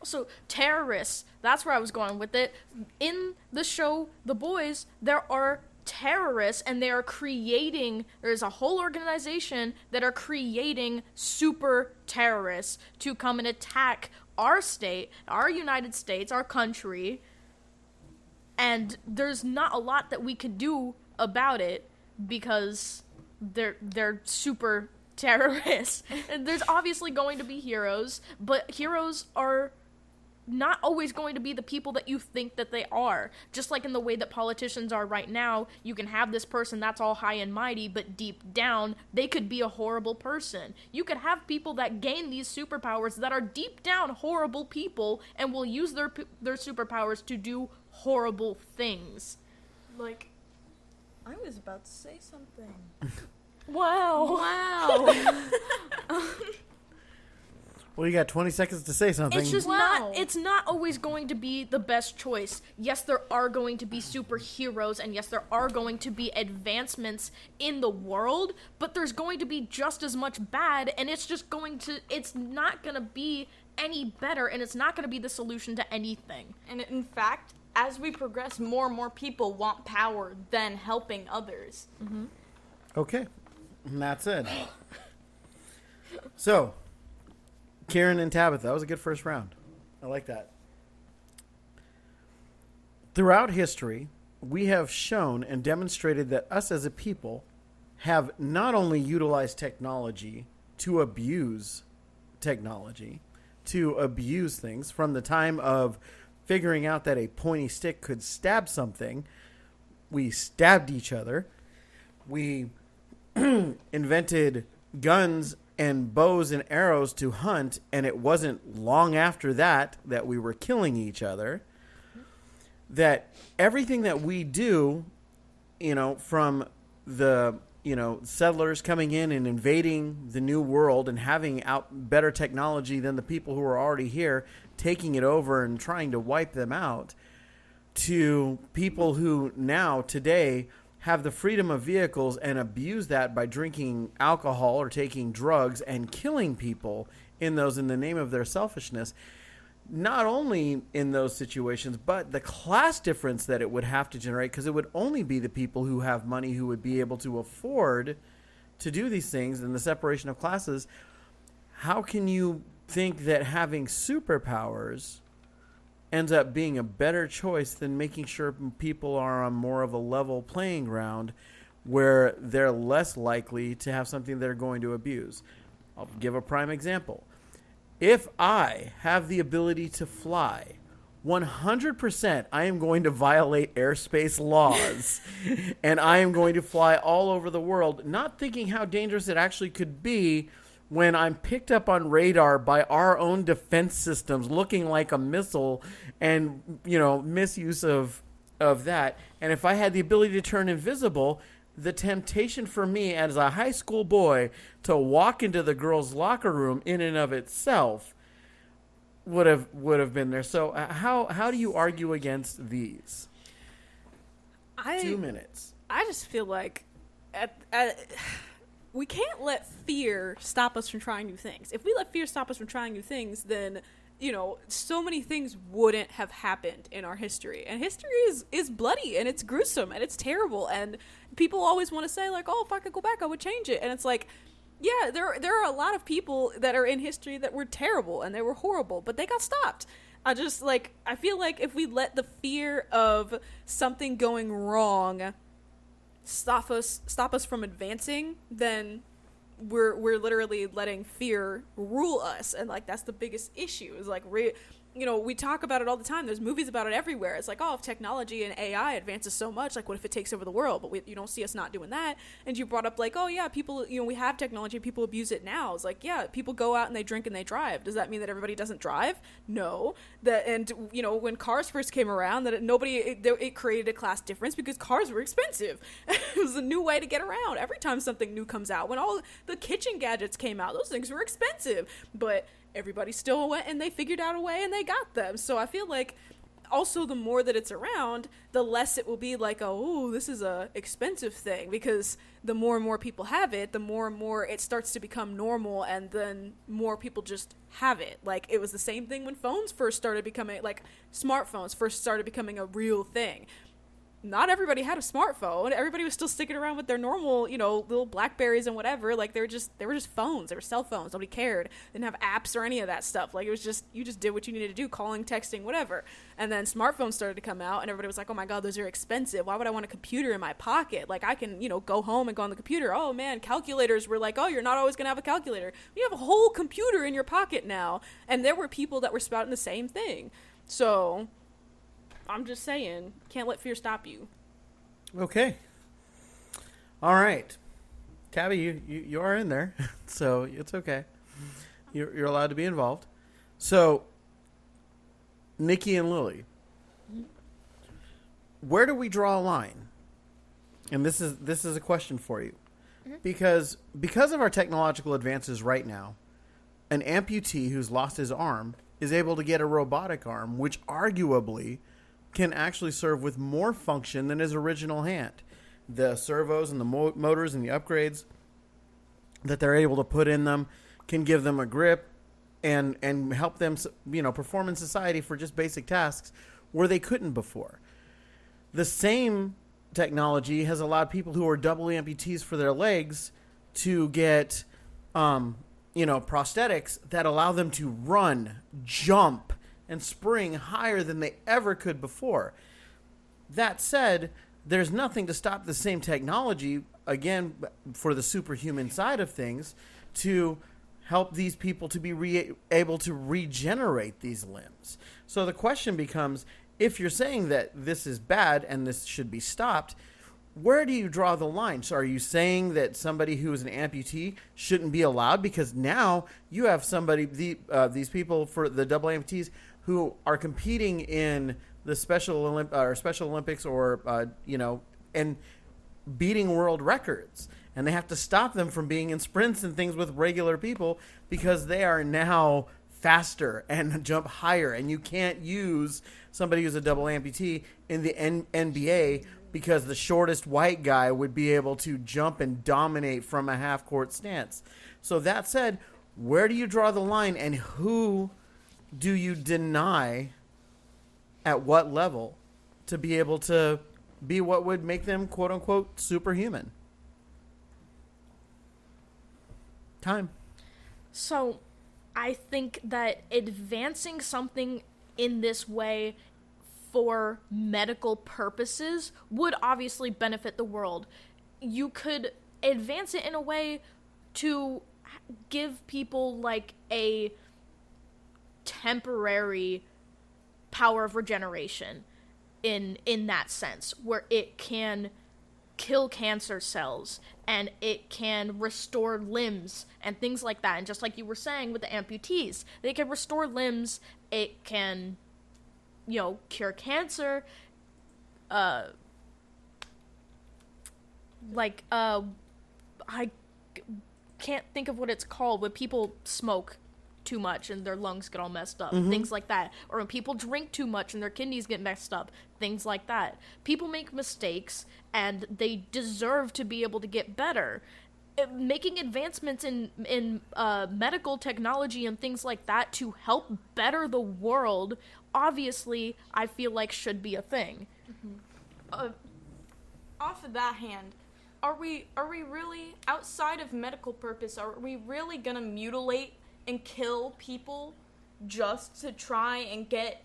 Also, terrorists. That's where I was going with it. In the show The Boys, there are terrorists and they are creating there's a whole organization that are creating super terrorists to come and attack our state, our United States, our country. And there's not a lot that we can do about it because they're they're super terrorists. and there's obviously going to be heroes, but heroes are not always going to be the people that you think that they are. Just like in the way that politicians are right now, you can have this person that's all high and mighty, but deep down, they could be a horrible person. You could have people that gain these superpowers that are deep down horrible people and will use their their superpowers to do horrible things. Like, I was about to say something. Wow. Wow. Well, you got 20 seconds to say something. It's just Wow. not it's not always going to be the best choice. Yes, there are going to be superheroes and yes, there are going to be advancements in the world, but there's going to be just as much bad and it's just going to it's not going to be any better and it's not going to be the solution to anything. and in fact, as we progress, more and more people want power than helping others. Mm-hmm. Okay. And that's it. So, Kieran and Tabitha, that was a good first round. I like that. Throughout history, we have shown and demonstrated that us as a people have not only utilized technology to abuse technology, to abuse things from the time of figuring out that a pointy stick could stab something, we stabbed each other. We invented guns and bows and arrows to hunt, and it wasn't long after that that we were killing each other. That everything that we do, you know, from the you know, settlers coming in and invading the new world and having out better technology than the people who are already here, taking it over and trying to wipe them out, to people who now today have the freedom of vehicles and abuse that by drinking alcohol or taking drugs and killing people in those in the name of their selfishness not only in those situations, but the class difference that it would have to generate, because it would only be the people who have money who would be able to afford to do these things and the separation of classes. How can you think that having superpowers ends up being a better choice than making sure people are on more of a level playing ground where they're less likely to have something they're going to abuse? I'll give a prime example if I have the ability to fly, 100% I am going to violate airspace laws and I am going to fly all over the world, not thinking how dangerous it actually could be when I'm picked up on radar by our own defense systems looking like a missile and, you know, misuse of of that. And if I had the ability to turn invisible, the temptation for me as a high school boy to walk into the girls' locker room in and of itself would have would have been there. So uh, how how do you argue against these? I Two minutes. I just feel like at, at, we can't let fear stop us from trying new things. If we let fear stop us from trying new things, then you know so many things wouldn't have happened in our history. And history is is bloody and it's gruesome and it's terrible. And people always want to say like, "Oh, if I could go back, I would change it." And it's like. Yeah, there there are a lot of people that are in history that were terrible and they were horrible, but they got stopped. I just like I feel like if we let the fear of something going wrong stop us stop us from advancing, then we're we're literally letting fear rule us, and like that's the biggest issue. Is like re- you know we talk about it all the time. There's movies about it everywhere. It's like oh, if technology and AI advances so much, like what if it takes over the world? But we, you don't see us not doing that. And you brought up like oh yeah, people you know we have technology, people abuse it now. It's like yeah, people go out and they drink and they drive. Does that mean that everybody doesn't drive? No. That and you know when cars first came around, that it, nobody it, it created a class difference because cars were expensive. it was a new way to get around. Every time something new comes out, when all the kitchen gadgets came out, those things were expensive, but everybody still went and they figured out a way and they got them. So I feel like also the more that it's around, the less it will be like, oh, this is a expensive thing because the more and more people have it, the more and more it starts to become normal and then more people just have it. Like it was the same thing when phones first started becoming like smartphones first started becoming a real thing not everybody had a smartphone. Everybody was still sticking around with their normal, you know, little Blackberries and whatever. Like they were just they were just phones. They were cell phones. Nobody cared. They Didn't have apps or any of that stuff. Like it was just you just did what you needed to do, calling, texting, whatever. And then smartphones started to come out, and everybody was like, "Oh my god, those are expensive. Why would I want a computer in my pocket? Like I can, you know, go home and go on the computer. Oh man, calculators were like, oh, you're not always gonna have a calculator. You have a whole computer in your pocket now. And there were people that were spouting the same thing. So I'm just saying, can't let fear stop you. Okay. All right. Tabby, you, you, you are in there, so it's okay. You're, you're allowed to be involved. So, Nikki and Lily, where do we draw a line? And this is this is a question for you, mm-hmm. because because of our technological advances right now, an amputee who's lost his arm is able to get a robotic arm, which arguably can actually serve with more function than his original hand. The servos and the mo- motors and the upgrades that they're able to put in them can give them a grip and and help them you know perform in society for just basic tasks where they couldn't before. The same technology has allowed people who are double amputees for their legs to get um, you know prosthetics that allow them to run, jump, and spring higher than they ever could before. That said, there's nothing to stop the same technology, again, for the superhuman side of things, to help these people to be re- able to regenerate these limbs. So the question becomes if you're saying that this is bad and this should be stopped, where do you draw the line? So are you saying that somebody who is an amputee shouldn't be allowed because now you have somebody the uh, these people for the double amputees who are competing in the special Olymp- or special Olympics or uh, you know and beating world records and they have to stop them from being in sprints and things with regular people because they are now faster and jump higher and you can't use somebody who's a double amputee in the N- NBA because the shortest white guy would be able to jump and dominate from a half court stance. So that said, where do you draw the line and who do you deny at what level to be able to be what would make them quote unquote superhuman? Time. So, I think that advancing something in this way for medical purposes would obviously benefit the world. You could advance it in a way to give people like a temporary power of regeneration in in that sense where it can kill cancer cells and it can restore limbs and things like that. And just like you were saying with the amputees they can restore limbs it can you know cure cancer uh like uh i can't think of what it's called when people smoke too much and their lungs get all messed up. Things like that. Or when people drink too much and their kidneys get messed up. Things like that. People make mistakes and they deserve to be able to get better. Uh, making advancements in in uh, medical technology and things like that to help better the world obviously i feel like should be a thing. Uh, off of that hand, are we are we really outside of medical purpose? Are we really gonna mutilate and kill people just to try and get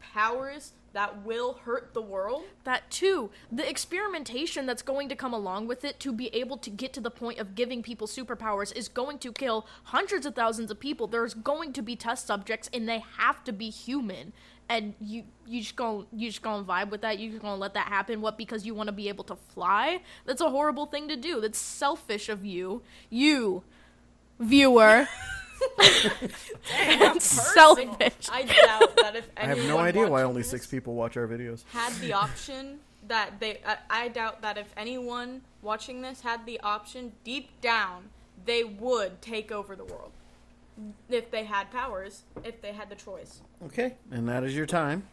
powers that will hurt the world? that too. The experimentation that's going to come along with it to be able to get to the point of giving people superpowers is going to kill hundreds of thousands of people. There's going to be test subjects and they have to be human. And you you just gonna you just gonna vibe with that. You just gonna let that happen. What because you want to be able to fly? That's a horrible thing to do. That's selfish of you. You viewer it's selfish I doubt that if I have no idea why only six people watch our videos. had the option that they I, I doubt that if anyone watching this had the option deep down they would take over the world if they had powers if they had the choice Okay, and that is your time.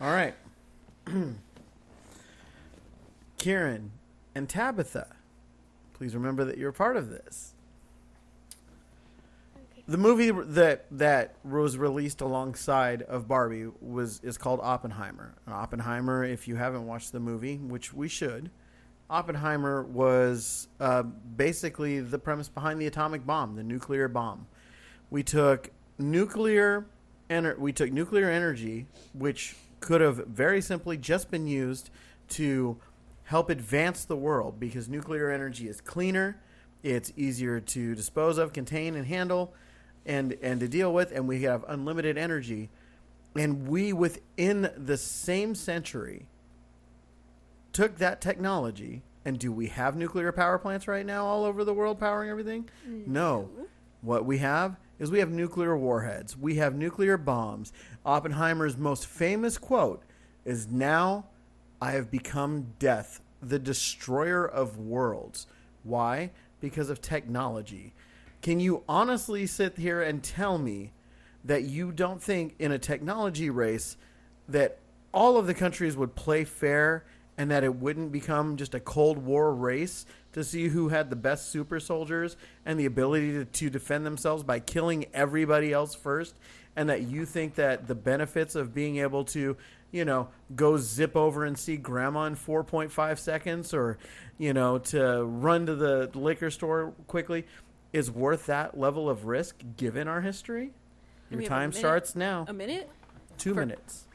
All right. Kieran and Tabitha, please remember that you're part of this. The movie that that was released alongside of Barbie was is called Oppenheimer. And Oppenheimer, if you haven't watched the movie, which we should, Oppenheimer was uh, basically the premise behind the atomic bomb, the nuclear bomb. We took nuclear ener- we took nuclear energy, which could have very simply just been used to help advance the world because nuclear energy is cleaner, it's easier to dispose of, contain, and handle, and and to deal with, and we have unlimited energy. And we within the same century took that technology and do we have nuclear power plants right now all over the world powering everything? No. What we have is we have nuclear warheads. We have nuclear bombs. Oppenheimer's most famous quote is now I have become death, the destroyer of worlds. Why? Because of technology. Can you honestly sit here and tell me that you don't think in a technology race that all of the countries would play fair and that it wouldn't become just a Cold War race to see who had the best super soldiers and the ability to, to defend themselves by killing everybody else first? And that you think that the benefits of being able to, you know, go zip over and see grandma in 4.5 seconds or, you know, to run to the liquor store quickly is worth that level of risk given our history? Your we have a time starts now. A minute? Two for- minutes.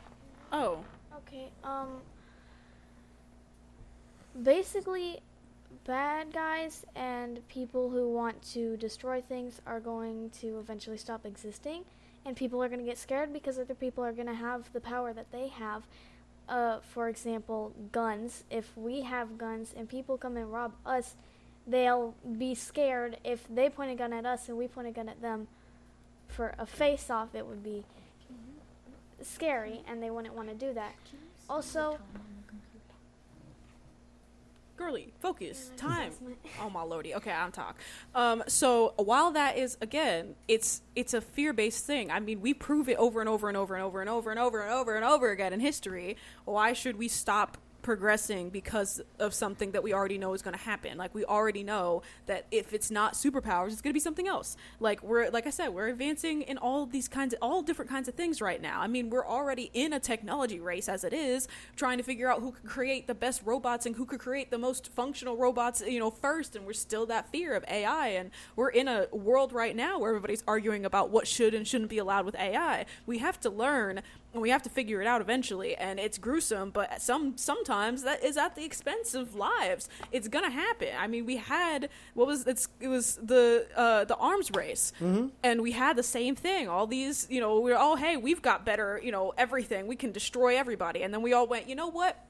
Oh. Okay, um basically bad guys and people who want to destroy things are going to eventually stop existing and people are going to get scared because other people are going to have the power that they have. Uh, for example, guns. If we have guns and people come and rob us, they'll be scared if they point a gun at us and we point a gun at them. For a face off, it would be scary and they wouldn't want to do that. Also, Curly, focus, time. Oh my lordy. Okay, I'm talk. Um, so while that is again, it's it's a fear based thing. I mean, we prove it over and over and over and over and over and over and over and over again in history. Why should we stop progressing because of something that we already know is going to happen? Like we already know that if it's not superpowers, it's going to be something else. Like we're like I said, we're advancing in all these kinds of all different kinds of things right now. I mean, we're already in a technology race as it is, trying to figure out who could create the best robots and who could create the most functional robots, you know, first. And we're still that fear of AI, and we're in a world right now where everybody's arguing about what should and shouldn't be allowed with AI. We have to learn and we have to figure it out eventually and it's gruesome but some sometimes that is at the expense of lives. It's gonna happen. I mean we had what was it's it was the uh the arms race. And we had the same thing. All these you know we we're all hey we've got better you know everything. We can destroy everybody. And then we all went you know what?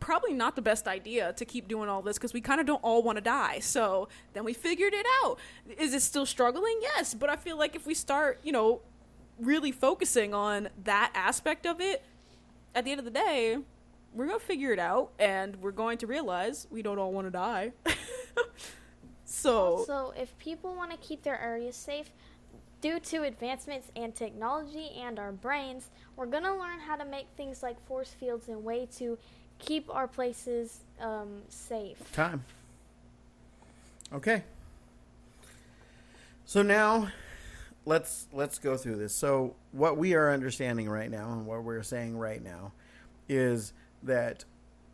Probably not the best idea to keep doing all this because we kind of don't all want to die. So then we figured it out. Is it still struggling? Yes, but I feel like if we start, you know, really focusing on that aspect of it, at the end of the day, we're going to figure it out and we're going to realize we don't all want to die. so, So, if people want to keep their areas safe, due to advancements in technology and our brains, we're going to learn how to make things like force fields and way to keep our places um, safe. Time. Okay. So now let's let's go through this. So what we are understanding right now and what we're saying right now is that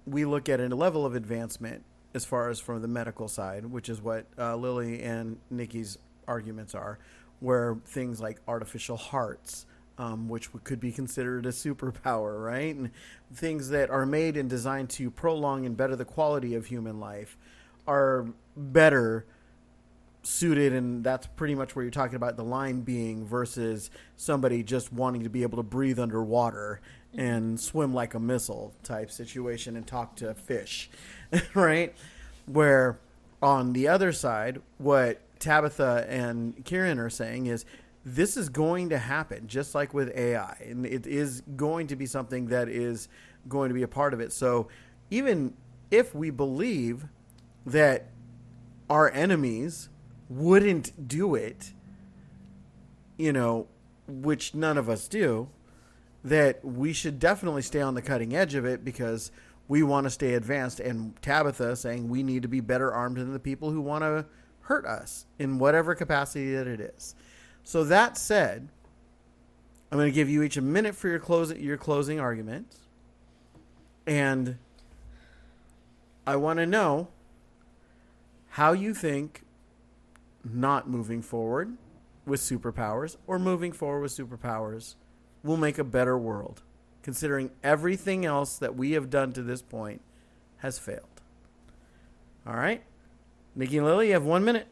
we look at a level of advancement as far as from the medical side, which is what uh, Lily and Nikki's arguments are, where things like artificial hearts, um, which could be considered a superpower, right? And things that are made and designed to prolong and better the quality of human life are better suited and that's pretty much where you're talking about the line being versus somebody just wanting to be able to breathe underwater and mm-hmm. swim like a missile type situation and talk to fish right? Where on the other side what tabitha and kieran are saying is this is going to happen just like with ai and it is going to be something that is going to be a part of it. So even if we believe that our enemies wouldn't do it, you know, which none of us do, that we should definitely stay on the cutting edge of it because we want to stay advanced. And Tabitha saying we need to be better armed than the people who want to hurt us in whatever capacity that it is. So that said, I'm going to give you each a minute for your closing your closing argument, and I want to know how you think not moving forward with superpowers or moving forward with superpowers will make a better world, considering everything else that we have done to this point has failed. All right? Nikki and Lily, you have one minute.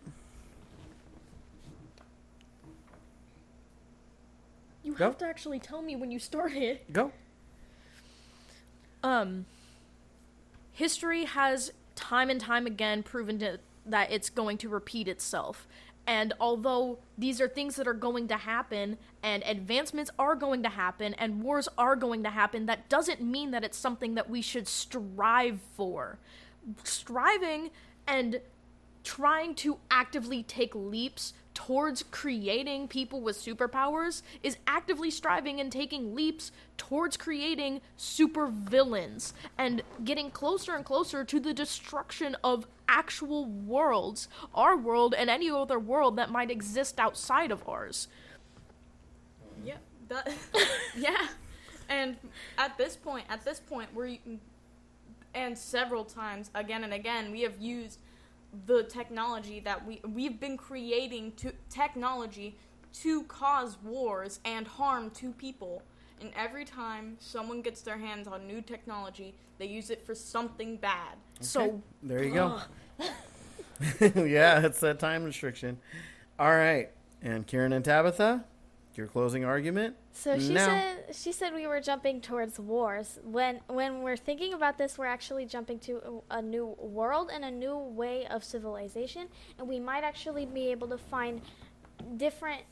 You Go. have to actually tell me when you started. Go. Um, history has time and time again proven to, that it's going to repeat itself. And although these are things that are going to happen, and advancements are going to happen, and wars are going to happen, that doesn't mean that it's something that we should strive for. Striving and trying to actively take leaps towards creating people with superpowers is actively striving and taking leaps towards creating super villains and getting closer and closer to the destruction of actual worlds, our world and any other world that might exist outside of ours. Yeah, that, yeah. And at this point, at this point, we're and several times again and again, we have used the technology that we we've been creating to technology to cause wars and harm to people. And every time someone gets their hands on new technology, they use it for something bad. So There you go. yeah, it's that time restriction. All right. And Kieran and Tabitha, your closing argument? So she No. said she said we were jumping towards wars. When when we're thinking about this, we're actually jumping to a, a new world and a new way of civilization, and we might actually be able to find different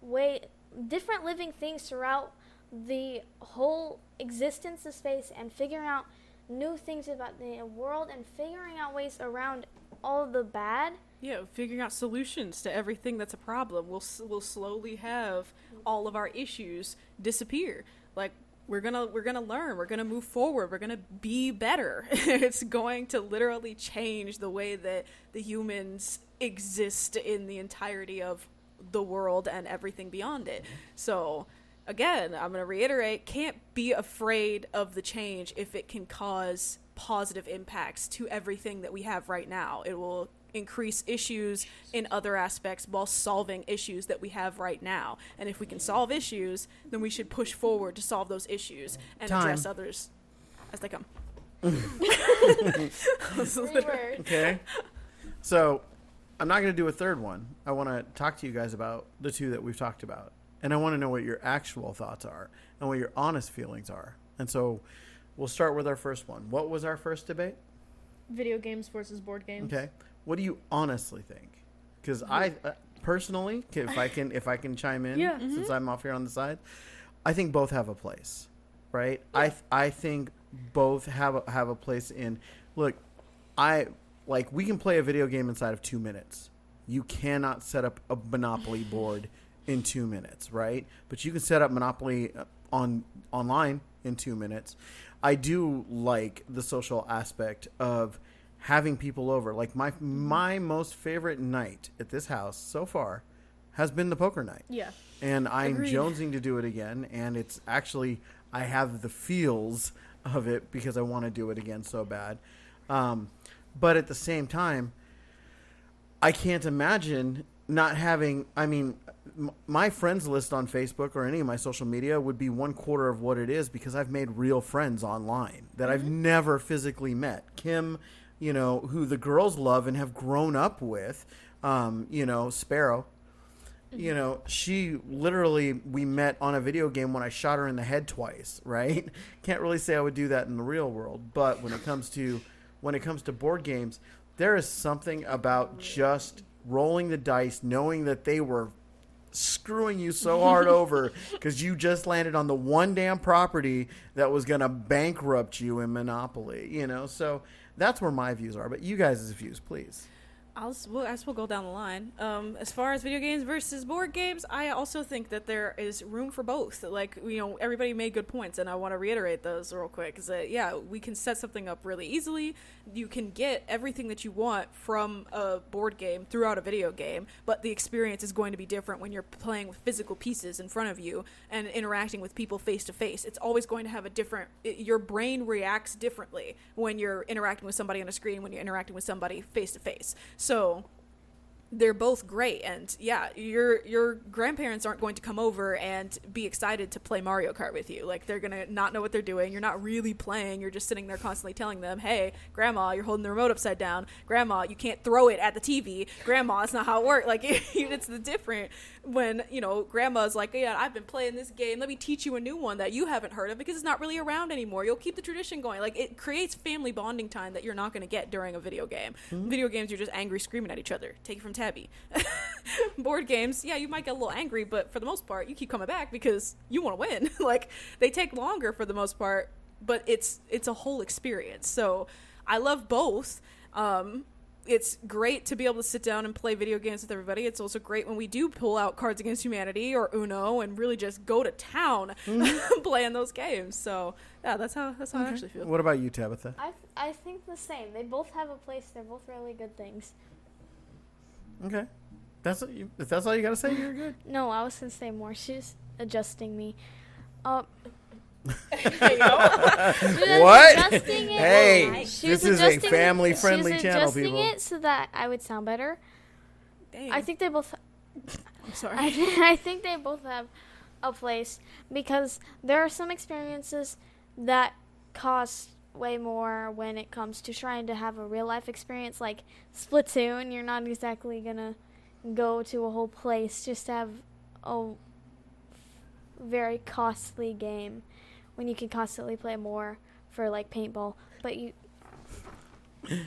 way different living things throughout the whole existence of space and figuring out new things about the world and figuring out ways around all the bad. Yeah, figuring out solutions to everything that's a problem. We'll we'll slowly have all of our issues disappear. Like we're gonna we're gonna learn. We're gonna move forward. We're gonna be better. it's going to literally change the way that the humans exist in the entirety of the world and everything beyond it. So again, I'm going to reiterate can't be afraid of the change if it can cause positive impacts to everything that we have right now. It will increase issues in other aspects while solving issues that we have right now. And if we can solve issues, then we should push forward to solve those issues and Time. address others as they come. Okay. So, I'm not going to do a third one. I want to talk to you guys about the two that we've talked about. And I want to know what your actual thoughts are and what your honest feelings are. And so, we'll start with our first one. What was our first debate? Video games versus board games. Okay. What do you honestly think? Because I uh, personally, if I can, if I can chime in, Yeah. since I'm off here on the side, I think both have a place, right? I I think both have a, have a place in. Look, I like we can play a video game inside of two minutes. You cannot set up a Monopoly board in two minutes, right? But you can set up Monopoly uh, on online in two minutes. I do like the social aspect of having people over. Like my my most favorite night at this house so far has been the poker night Yeah. and I'm Agreed. jonesing to do it again. And it's actually I have the feels of it because I want to do it again so bad. Um, but at the same time, I can't imagine not having. I mean, my friends list on Facebook or any of my social media would be one quarter of what it is because I've made real friends online that I've never physically met. Kim, you know, who the girls love and have grown up with. Um, you know, Sparrow you know, she literally we met on a video game when I shot her in the head twice, right? Can't really say I would do that in the real world, but when it comes to when it comes to board games, there is something about just rolling the dice knowing that they were screwing you so hard over because you just landed on the one damn property that was going to bankrupt you in Monopoly, you know? So that's where my views are. But you guys' views, please. I'll we'll, as we'll go down the line. Um, as far as video games versus board games, I also think that there is room for both. Like you know, everybody made good points, and I want to reiterate those real quick. Is that yeah, we can set something up really easily. You can get everything that you want from a board game throughout a video game, but the experience is going to be different when you're playing with physical pieces in front of you and interacting with people face to face. It's always going to have a different. It, your brain reacts differently when you're interacting with somebody on a screen when you're interacting with somebody face to face. So they're both great. And yeah your your grandparents aren't going to come over and be excited to play Mario Kart with you. Like they're going to not know what they're doing. You're not really playing. You're just sitting there constantly telling them hey grandma you're holding the remote upside down. Grandma you can't throw it at the TV grandma it's not how it works. Like it's the different when you know grandma's like yeah I've been playing this game. Let me teach you a new one that you haven't heard of because it's not really around anymore. You'll keep the tradition going. Like it creates family bonding time that you're not going to get during a video game. Hmm. Video games you're just angry screaming at each other. Take it from tabby board games yeah you might get a little angry but for the most part you keep coming back because you want to win like they take longer for the most part but it's it's a whole experience so i love both um it's great to be able to sit down and play video games with everybody. It's also great when we do pull out Cards Against Humanity or Uno and really just go to town playing those games. So yeah, that's how that's how I actually feel. What about you, Tabitha? I, I think the same. They both have a place. They're both really good things. Okay. That's what you, if that's all you got to say, you're good. No, I was gonna say more. She's adjusting me. Uh, What? It. Hey, She's this is a family-friendly she's channel, adjusting people. it so that I would sound better. Dang, I think they both. I'm sorry. I, I think they both have a place because there are some experiences that cost way more when it comes to trying to have a real life experience like Splatoon. You're not exactly gonna go to a whole place just to have a very costly game when you can constantly play more for like paintball. But you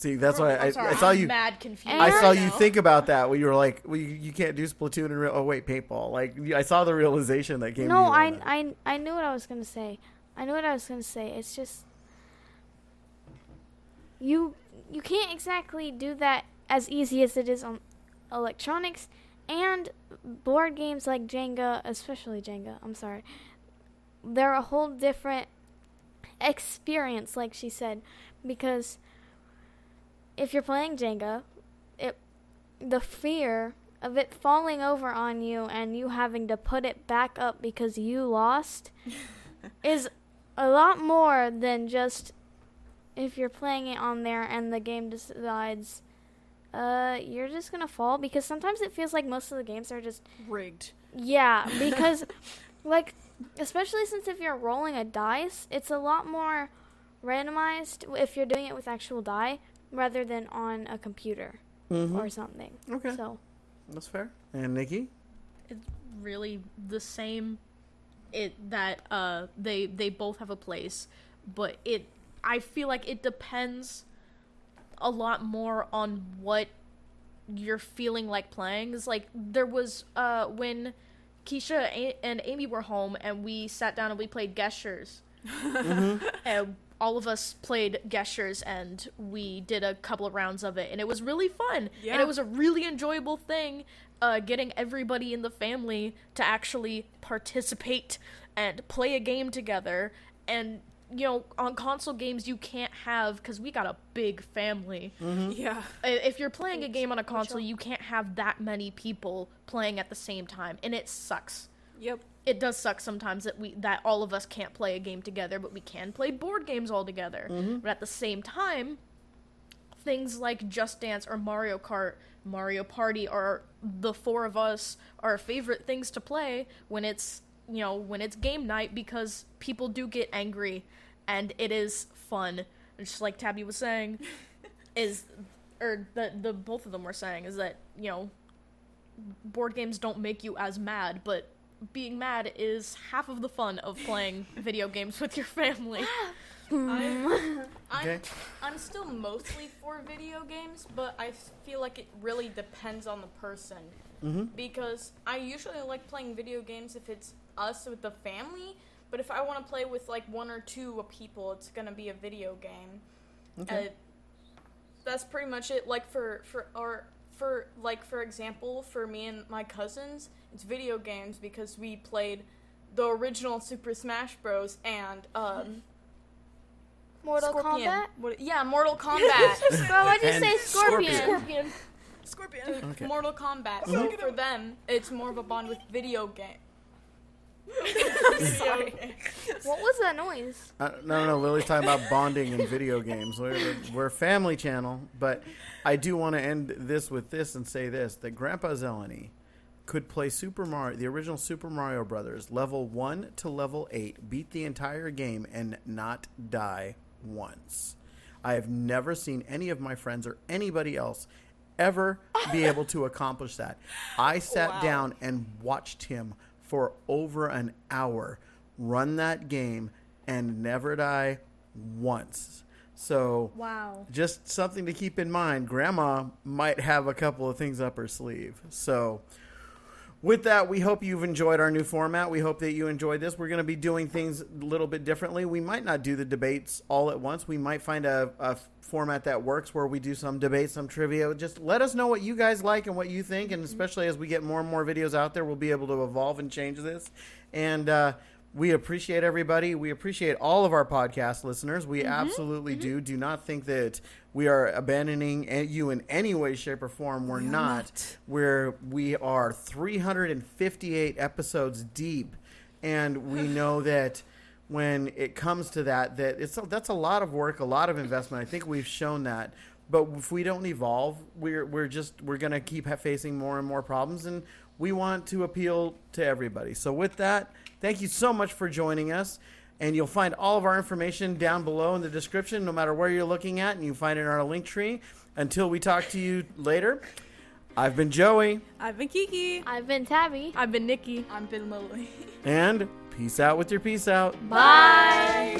See, that's why I, I'm sorry, I saw I'm you. Mad confused. I saw you think about that when you were like, well, you, you can't do Splatoon and real. Oh wait, paintball. Like I saw the realization that came. to No, you I. I, I knew what I was gonna say. I know what I was gonna say. It's just you you can't exactly do that as easy as it is on electronics and board games like Jenga, especially Jenga. I'm sorry. They're a whole different experience, like she said, because if you're playing Jenga, it the fear of it falling over on you and you having to put it back up because you lost is a lot more than just if you're playing it on there and the game decides uh you're just gonna fall because sometimes it feels like most of the games are just Rigged. yeah because like especially since if you're rolling a dice it's a lot more randomized if you're doing it with actual die rather than on a computer Mhm. or something Okay, so that's fair. And Nikki, it's really the same it that uh they they both have a place but it i feel like it depends a lot more on what you're feeling like playing. Is like there was uh when keisha A- and amy were home and we sat down and we played gestures and all of us played gestures and we did a couple of rounds of it and it was really fun. And it was a really enjoyable thing uh, getting everybody in the family to actually participate and play a game together and you know on console games you can't have because we got a big family Yeah. If you're playing a game on a console you can't have that many people playing at the same time and it sucks Yep. it does suck sometimes that we that all of us can't play a game together, but we can play board games all together. But at the same time, things like Just Dance or Mario Kart, Mario Party are the four of us our favorite things to play when it's you know when it's game night because people do get angry and it is fun. And just like Tabby was saying, is or the the both of them were saying is that you know board games don't make you as mad, but being mad is half of the fun of playing video games with your family. Ah, I'm, Okay. I'm still mostly for video games, but I feel like it really depends on the person. Mm-hmm. Because I usually like playing video games if it's us with the family, but if I want to play with like one or two people, it's gonna be a video game. Okay. Uh, that's pretty much it. Like for for or for like for example, for me and my cousins, it's video games because we played the original Super Smash Bros. and um, mortal Scorpion. kombat What, yeah, Mortal Kombat. Bro, why'd you And say scorpion? Scorpion. Scorpion. Okay. Mortal Kombat. So for them, it's more of a bond with video game. Sorry. what was that noise Uh, no, no, Lily's talking about bonding in video games. We're, we're, we're a family channel, but I do want to end this with this and say this: that Grandpa Zeleny could play Super Mario, the original Super Mario Brothers, level one to level eight, beat the entire game, and not die once. I have never seen any of my friends or anybody else ever be able to accomplish that. I sat Wow. down and watched him for over an hour run that game and never die once. So Wow. just something to keep in mind. Grandma might have a couple of things up her sleeve. So, with that, we hope you've enjoyed our new format. We hope that you enjoyed this. We're going to be doing things a little bit differently. We might not do the debates all at once. We might find a, a format that works where we do some debates, some trivia. Just let us know what you guys like and what you think. And especially as we get more and more videos out there, we'll be able to evolve and change this. And, uh, we appreciate everybody. We appreciate all of our podcast listeners. We mm-hmm, absolutely mm-hmm. do. Do not think that we are abandoning you in any way, shape, or form. We're not. We're we are 358 episodes deep, and we know that when it comes to that, that it's a, that's a lot of work, a lot of investment. I think we've shown that. But if we don't evolve, we're we're just we're gonna keep facing more and more problems, and we want to appeal to everybody. So with that, thank you so much for joining us. And you'll find all of our information down below in the description, no matter where you're looking at, and you find it in our Linktree. Until we talk to you later, I've been Joey, I've been Kiki. I've been Tabby. I've been Nikki. I've been Lily. and peace out with your peace out. Bye.